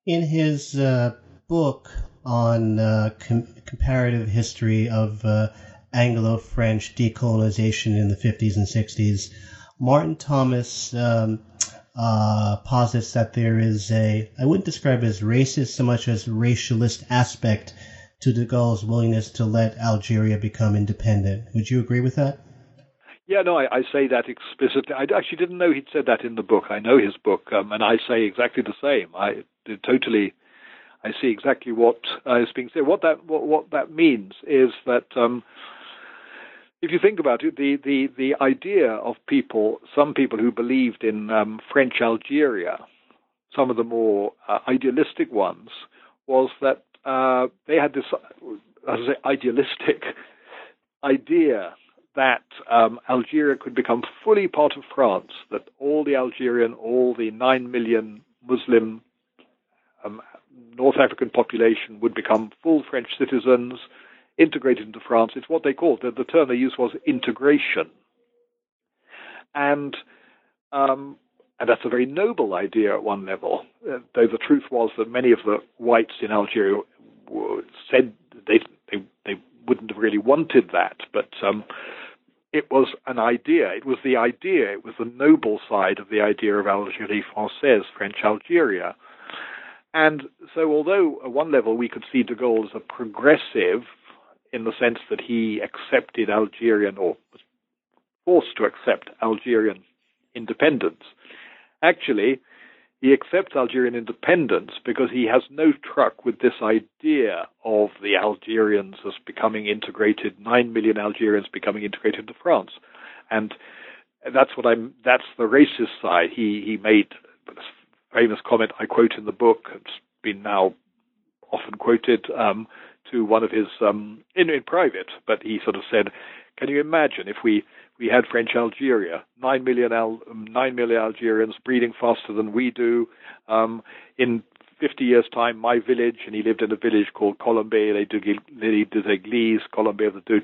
In his uh, book on uh, com- comparative history of uh, Anglo French decolonization in the 50s and 60s, Martin Thomas um, uh, posits that there is a, I wouldn't describe it as racist so much as racialist aspect to de Gaulle's willingness to let Algeria become independent. Would you agree with that? Yeah, no, I, I say that explicitly. I actually didn't know he'd said that in the book. I know his book, um, and I say exactly the same. I totally, I see exactly what uh, is being said. What that what, what that means is that um, if you think about it, the, the, the idea of people, some people who believed in um, French Algeria, some of the more uh, idealistic ones, was that uh, they had this as I say, idealistic idea that um, Algeria could become fully part of France, that all the Algerian, all the 9 million Muslim um, North African population would become full French citizens, integrated into France. It's what they called, the, the term they used was integration. And um, and that's a very noble idea at one level, uh, though the truth was that many of the whites in Algeria said they, they, they wouldn't have really wanted that, but um, it was an idea. It was the idea, it was the noble side of the idea of Algérie Française, French Algeria. And so, although at one level we could see de Gaulle as a progressive in the sense that he accepted Algerian or was forced to accept Algerian independence, actually, he accepts Algerian independence because he has no truck with this idea of the Algerians as becoming integrated, nine million Algerians becoming integrated into France, and that's what I'm. That's the racist side. He he made this famous comment I quote in the book. It's been now often quoted um, to one of his um, in in private, but he sort of said, "Can you imagine if we we had French Algeria, nine million, Al, nine million Algerians breeding faster than we do. Um, in 50 years' time, my village, and he lived in a village called Colombe les deux églises, Colombey of the two,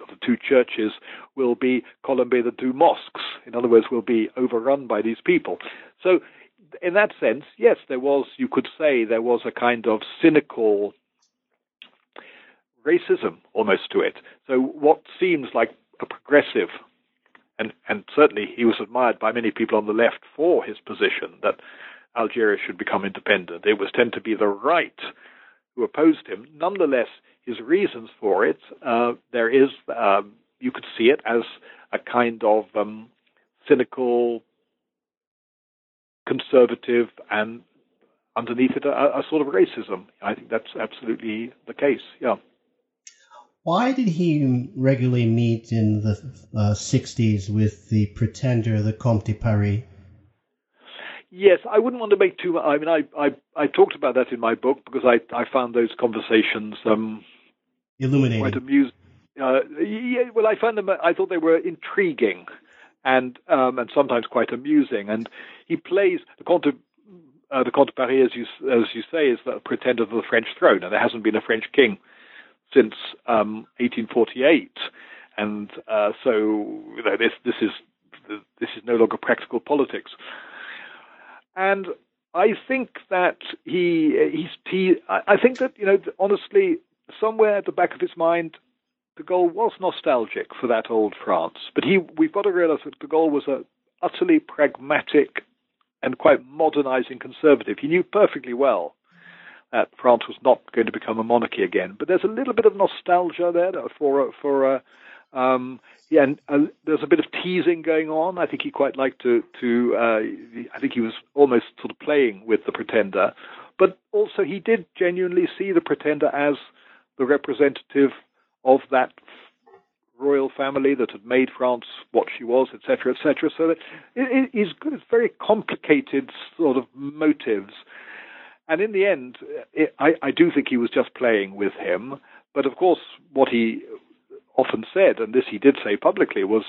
of the two churches, will be Colombey the two mosques. In other words, will be overrun by these people. So, in that sense, yes, there was, you could say, there was a kind of cynical racism almost to it. So, what seems like a progressive, and, and certainly he was admired by many people on the left for his position that Algeria should become independent. It was tend to be the right who opposed him. Nonetheless, his reasons for it, uh, there is, um, you could see it as a kind of um, cynical, conservative, and underneath it, a, a sort of racism. I think that's absolutely the case. Yeah. Why did he regularly meet in the uh, 60s with the pretender, the Comte de Paris? Yes, I wouldn't want to make too much. I mean, I, I, I talked about that in my book because I, I found those conversations um, illuminating, quite amusing. Uh, yeah, well, I found them. I thought they were intriguing, and um, and sometimes quite amusing. And he plays the Comte de, uh, the Comte de Paris, as you as you say, is the pretender of the French throne, and there hasn't been a French king since um, 1848, and uh, so you know, this this is this is no longer practical politics. And I think that he he I think that you know honestly somewhere at the back of his mind de Gaulle was nostalgic for that old France, but he we've got to realize that de Gaulle was a utterly pragmatic and quite modernizing conservative. He knew perfectly well that France was not going to become a monarchy again. But there's a little bit of nostalgia there for for uh, um, yeah, and uh, there's a bit of teasing going on. I think he quite liked to to. Uh, I think he was almost sort of playing with the Pretender, but also he did genuinely see the Pretender as the representative of that royal family that had made France what she was, etc., etc. So it, it is good. It's very complicated sort of motives and in the end, it, I, I do think he was just playing with him. But of course, what he often said, and this he did say publicly, was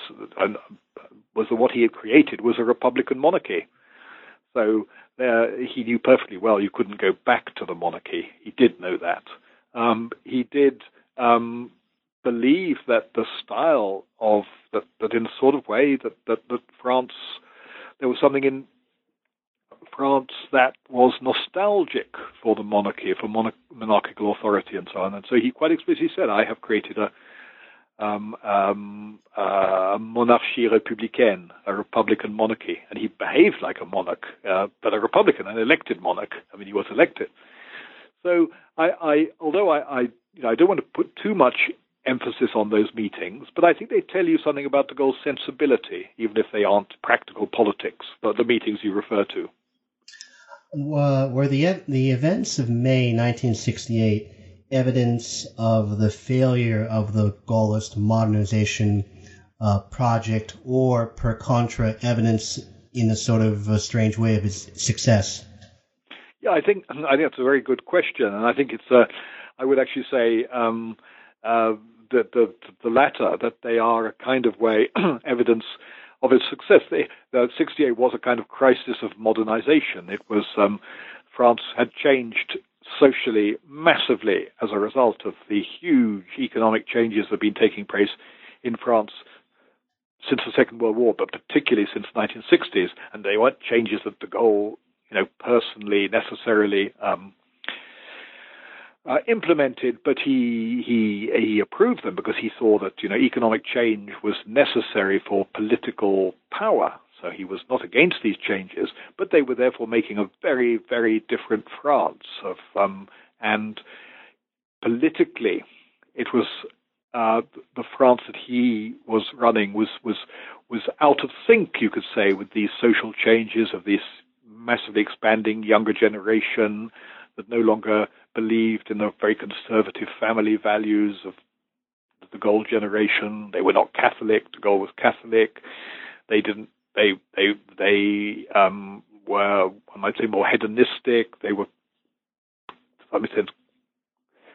was that what he had created was a republican monarchy. So uh, he knew perfectly well you couldn't go back to the monarchy. He did know that. Um, he did um, believe that the style of that, that in a sort of way that, that, that France there was something in France that was nostalgic for the monarchy, for monarchical authority, and so on. And so he quite explicitly said, "I have created a, um, um, monarchie républicaine, a republican monarchy," and he behaved like a monarch, uh, but a republican, an elected monarch. I mean, he was elected. So I, I although I, I, you know, I don't want to put too much emphasis on those meetings, but I think they tell you something about de Gaulle's sensibility, even if they aren't practical politics, the, the meetings you refer to were the the events of May 1968 evidence of the failure of the Gaullist modernization uh, project, or per contra, evidence in a sort of a strange way of its success? Yeah, I think I think that's a very good question, and I think it's a. I would actually say um, uh, that the the latter that they are a kind of way evidence of its success. The 68 was a kind of crisis of modernization. It was um, France had changed socially massively as a result of the huge economic changes that have been taking place in France since the Second World War, but particularly since the 1960s. And they weren't changes that de Gaulle, you know, personally necessarily um, uh, implemented, but he he he approved them because he saw that you know economic change was necessary for political power. So he was not against these changes, but they were therefore making a very very different France of um, and politically, it was uh, the France that he was running was was was out of sync, you could say, with these social changes of this massively expanding younger generation that no longer believed in the very conservative family values of the gold generation. They were not Catholic. De Gaulle was Catholic. They didn't. They they they um, were, I might say, more hedonistic. They were, to some extent,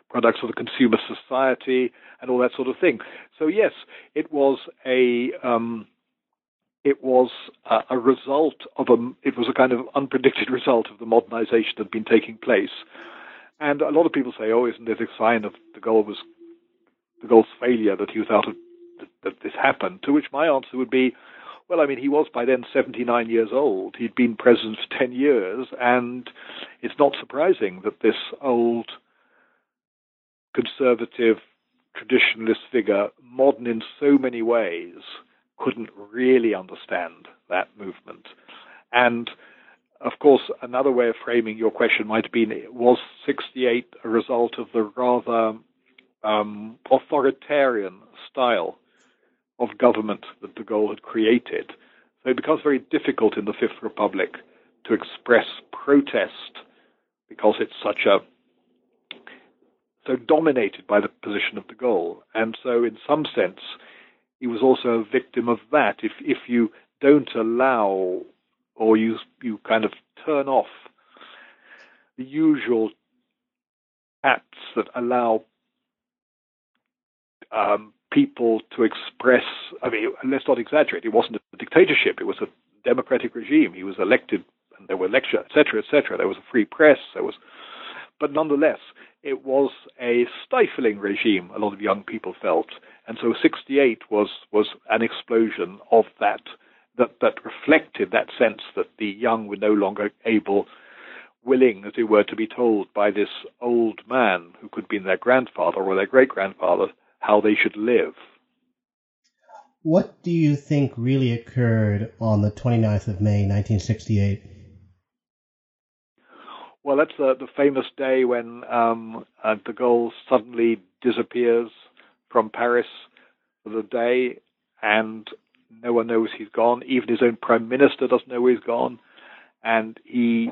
products of the consumer society and all that sort of thing. So yes, it was a um, it was a, a, result of a it was a kind of unpredicted result of the modernization that had been taking place. And a lot of people say, "Oh, isn't this a sign of de Gaulle was de Gaulle's failure that he was out of that this happened?" To which my answer would be, well, I mean, he was by then 79 years old. He'd been president for 10 years, and it's not surprising that this old conservative traditionalist figure, modern in so many ways, couldn't really understand that movement. And of course, another way of framing your question might have been was 68 a result of the rather um, authoritarian style of government that de Gaulle had created? So it becomes very difficult in the Fifth Republic to express protest because it's such a so dominated by the position of de Gaulle. And so, in some sense, he was also a victim of that. If if you don't allow or you you kind of turn off the usual acts that allow um, people to express. I mean, let's not exaggerate. It wasn't a dictatorship. It was a democratic regime. He was elected, and there were elections, etc., etc. There was a free press. There was, but nonetheless, it was a stifling regime. A lot of young people felt, and so 68 was was an explosion of that that that reflected that sense that the young were no longer able, willing, as it were, to be told by this old man who could be their grandfather or their great grandfather how they should live. What do you think really occurred on the 29th of May, 1968? Well, that's the, the famous day when um, uh, de Gaulle suddenly disappears from Paris for the day, and no one knows he's gone. Even his own prime minister doesn't know where he's gone, and he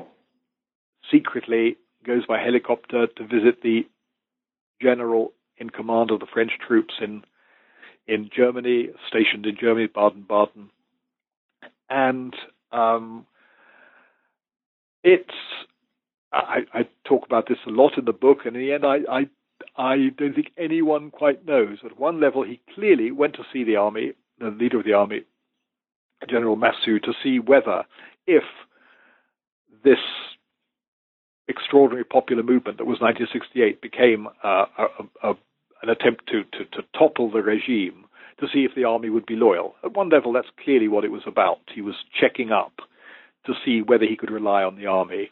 secretly goes by helicopter to visit the general in command of the French troops in in Germany, stationed in Germany, Baden-Baden, and um, it's I, I, talk about this a lot in the book, and in the end, I, I, I don't think anyone quite knows. At one level, he clearly went to see the army, the leader of the army, General Massu, to see whether, if this extraordinary popular movement that was 1968 became uh, a, a, an attempt to, to, to topple the regime, to see if the army would be loyal. At one level, that's clearly what it was about. He was checking up to see whether he could rely on the army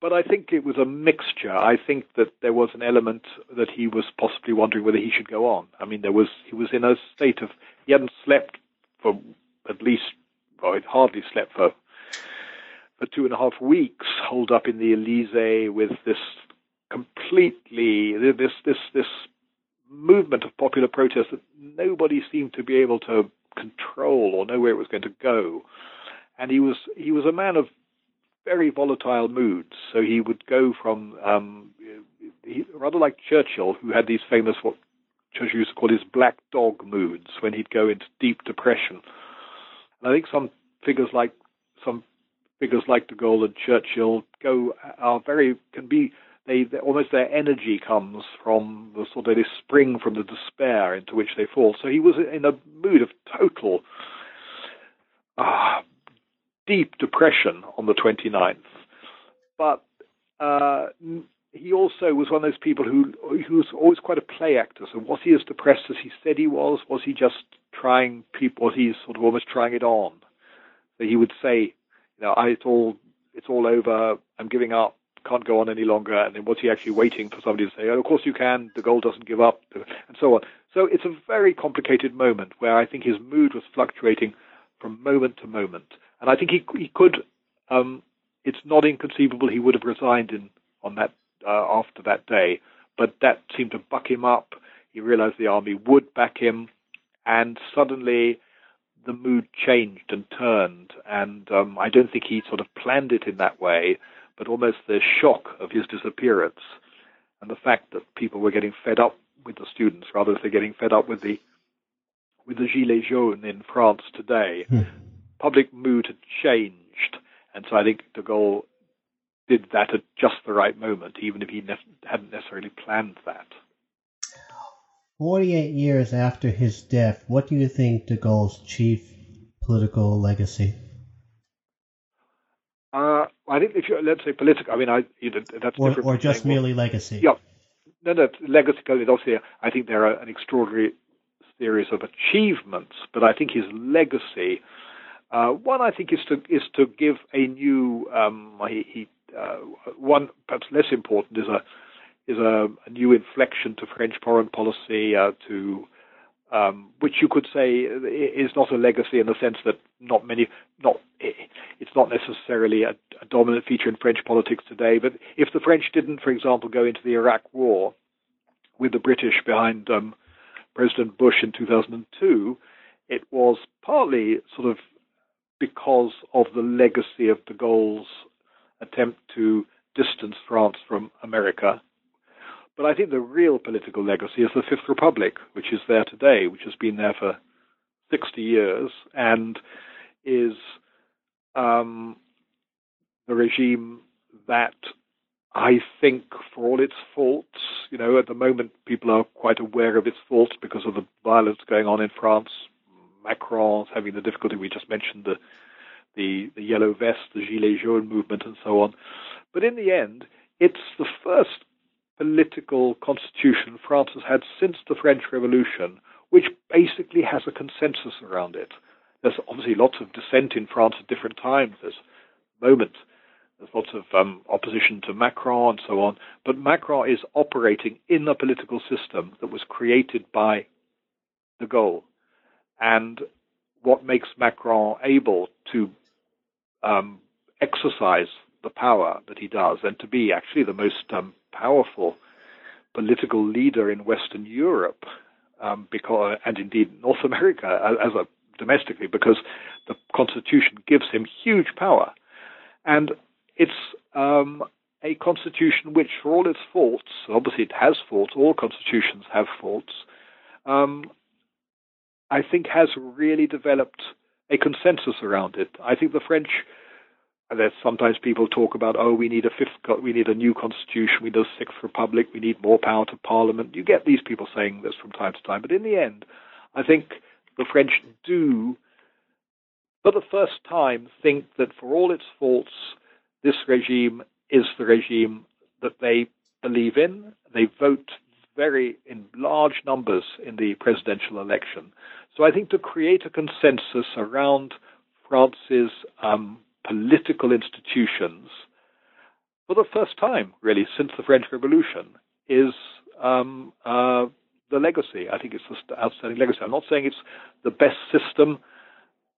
but I think it was a mixture. I think that there was an element that he was possibly wondering whether he should go on. I mean, there was he was in a state of he hadn't slept for at least, well, he'd hardly slept for for two and a half weeks, holed up in the Elysee with this completely this this this movement of popular protest that nobody seemed to be able to control or know where it was going to go. And he was he was a man of very volatile moods. So he would go from um, he, rather like Churchill, who had these famous what Churchill used to call his black dog moods when he'd go into deep depression. And I think some figures like some figures like De Gaulle and Churchill go are very can be they, they almost their energy comes from the sort of they spring from the despair into which they fall. So he was in a mood of total uh, deep depression on the 29th, but uh, he also was one of those people who who was always quite a play actor. So was he as depressed as he said he was? Was he just trying people? Was he sort of almost trying it on? So he would say, you know, I, it's all it's all over. I'm giving up. Can't go on any longer. And then was he actually waiting for somebody to say, oh, of course you can. De Gaulle doesn't give up, and so on. So it's a very complicated moment where I think his mood was fluctuating from moment to moment, and I think he he could. Um, it's not inconceivable he would have resigned in on that uh, after that day, but that seemed to buck him up. He realized the army would back him, and suddenly the mood changed and turned. And um, I don't think he sort of planned it in that way, but almost the shock of his disappearance and the fact that people were getting fed up with the students rather than getting fed up with the with the gilets jaunes in France today. Hmm. Public mood had changed, and so I think De Gaulle did that at just the right moment, even if he ne- hadn't necessarily planned that. 48 years after his death, what do you think de Gaulle's chief political legacy? Uh, I think if you let's say political, I mean, I you know, that's or, different. Or just merely well, legacy. Yeah, no, no, legacy. is Obviously, I think there are an extraordinary series of achievements, but I think his legacy. Uh, one, I think, is to is to give a new. Um, he, he one perhaps less important is a is a, a new inflection to French foreign policy uh, to um, which you could say is not a legacy in the sense that not many, not it's not necessarily a, a, dominant feature in French politics today. But if the French didn't, for example, go into the Iraq War with the British behind um, President Bush in 2002, it was partly sort of because of the legacy of de Gaulle's attempt to distance France from America. But I think the real political legacy is the Fifth Republic, which is there today, which has been there for 60 years and is um, the regime that I think, for all its faults, you know, at the moment people are quite aware of its faults because of the violence going on in France. Macron's having the difficulty we just mentioned, the the, the yellow vest, the Gilets jaunes movement, and so on. But in the end, it's the first political constitution France has had since the French Revolution, which basically has a consensus around it. There's obviously lots of dissent in France at different times. There's moments, there's lots of um, opposition to Macron and so on. But Macron is operating in a political system that was created by de Gaulle. And what makes Macron able to um, exercise the power that he does and to be actually the most um, powerful political leader in Western Europe, um, because and indeed North America as, as a domestically, because the Constitution gives him huge power, and it's um, a constitution which, for all its faults, obviously it has faults. All constitutions have faults. Um, I think has really developed a consensus around it. I think the French there's sometimes people talk about, oh, we need a fifth, we need a new constitution, we need a sixth republic, we need more power to parliament. You get these people saying this from time to time, but in the end, I think the French do, for the first time, think that for all its faults, this regime is the regime that they believe in. They vote very in large numbers in the presidential election. So I think to create a consensus around France's um, political institutions for the first time, really, since the French Revolution, is um, uh, the legacy. I think it's an outstanding legacy. I'm not saying it's the best system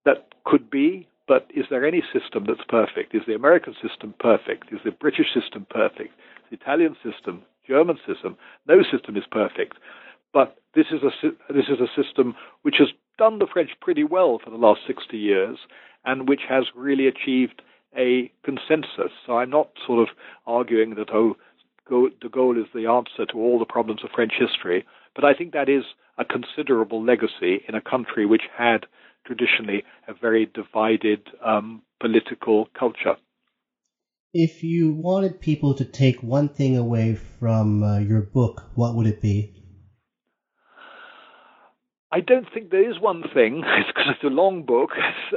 that could be, but is there any system that's perfect? Is the American system perfect? Is the British system perfect? The Italian system, German system? No system is perfect. But this is a this is a system which has done the French pretty well for the last 60 years, and which has really achieved a consensus. So I'm not sort of arguing that, oh, de Gaulle is the answer to all the problems of French history. But I think that is a considerable legacy in a country which had traditionally a very divided um, political culture. If you wanted people to take one thing away from uh, your book, what would it be? I don't think there is one thing. Because it's a long book,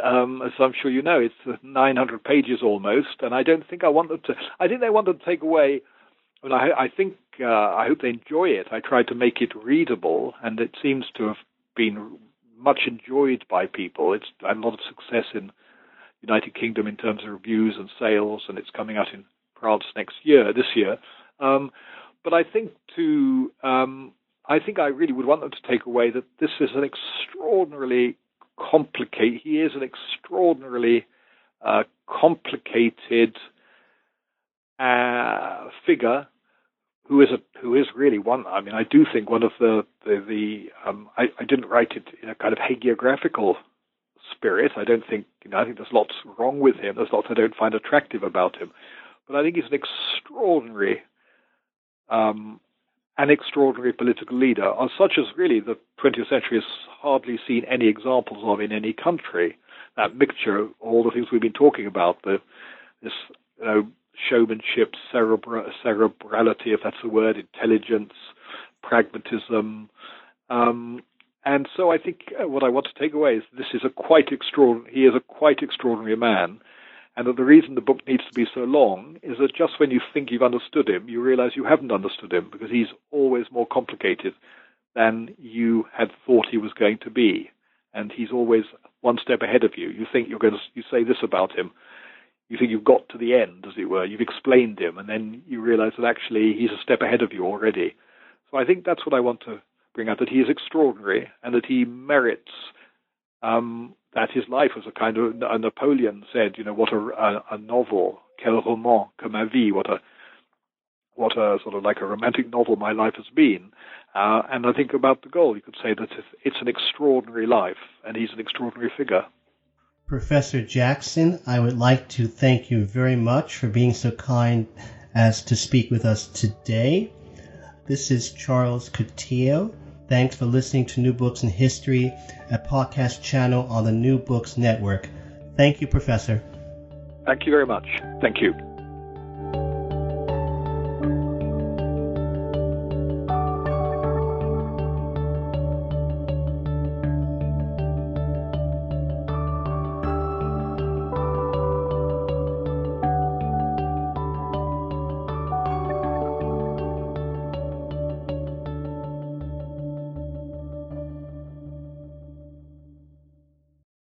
um, as I'm sure you know. It's 900 pages almost, and I don't think I want them to. I think they want them to take away. I, I, I think uh, I hope they enjoy it. I tried to make it readable, and it seems to have been much enjoyed by people. It's had a lot of success in United Kingdom in terms of reviews and sales, and it's coming out in France next year, this year. Um, but I think to um, I think I really would want them to take away that this is an extraordinarily complicated. He is an extraordinarily uh, complicated uh, figure who is a who is really one. I mean, I do think one of the the, the um, I, I didn't write it in a kind of hagiographical spirit. I don't think you know. I think there's lots wrong with him. There's lots I don't find attractive about him, but I think he's an extraordinary um, an extraordinary political leader, such as really the 20th century has hardly seen any examples of in any country. That mixture of all the things we've been talking about, the, this you know, showmanship, cerebra- cerebrality, if that's the word, intelligence, pragmatism. Um, and so I think uh, what I want to take away is this is a quite extraordinary, he is a quite extraordinary man and that the reason the book needs to be so long is that just when you think you've understood him, you realize you haven't understood him because he's always more complicated than you had thought he was going to be. And he's always one step ahead of you. You think you're going to, you say this about him. You think you've got to the end, as it were. You've explained him, and then you realize that actually he's a step ahead of you already. So I think that's what I want to bring out that he is extraordinary and that he merits um, that his life was a kind of a Napoleon said, you know, what a, a, a novel, quel roman que ma vie, what a what a sort of like a romantic novel my life has been. Uh, and I think about de Gaulle, you could say that it's an extraordinary life, and he's an extraordinary figure. Professor Jackson, I would like to thank you very much for being so kind as to speak with us today. This is Charles Coutinho. Thanks for listening to New Books in History, a podcast channel on the New Books Network. Thank you, Professor. Thank you very much. Thank you.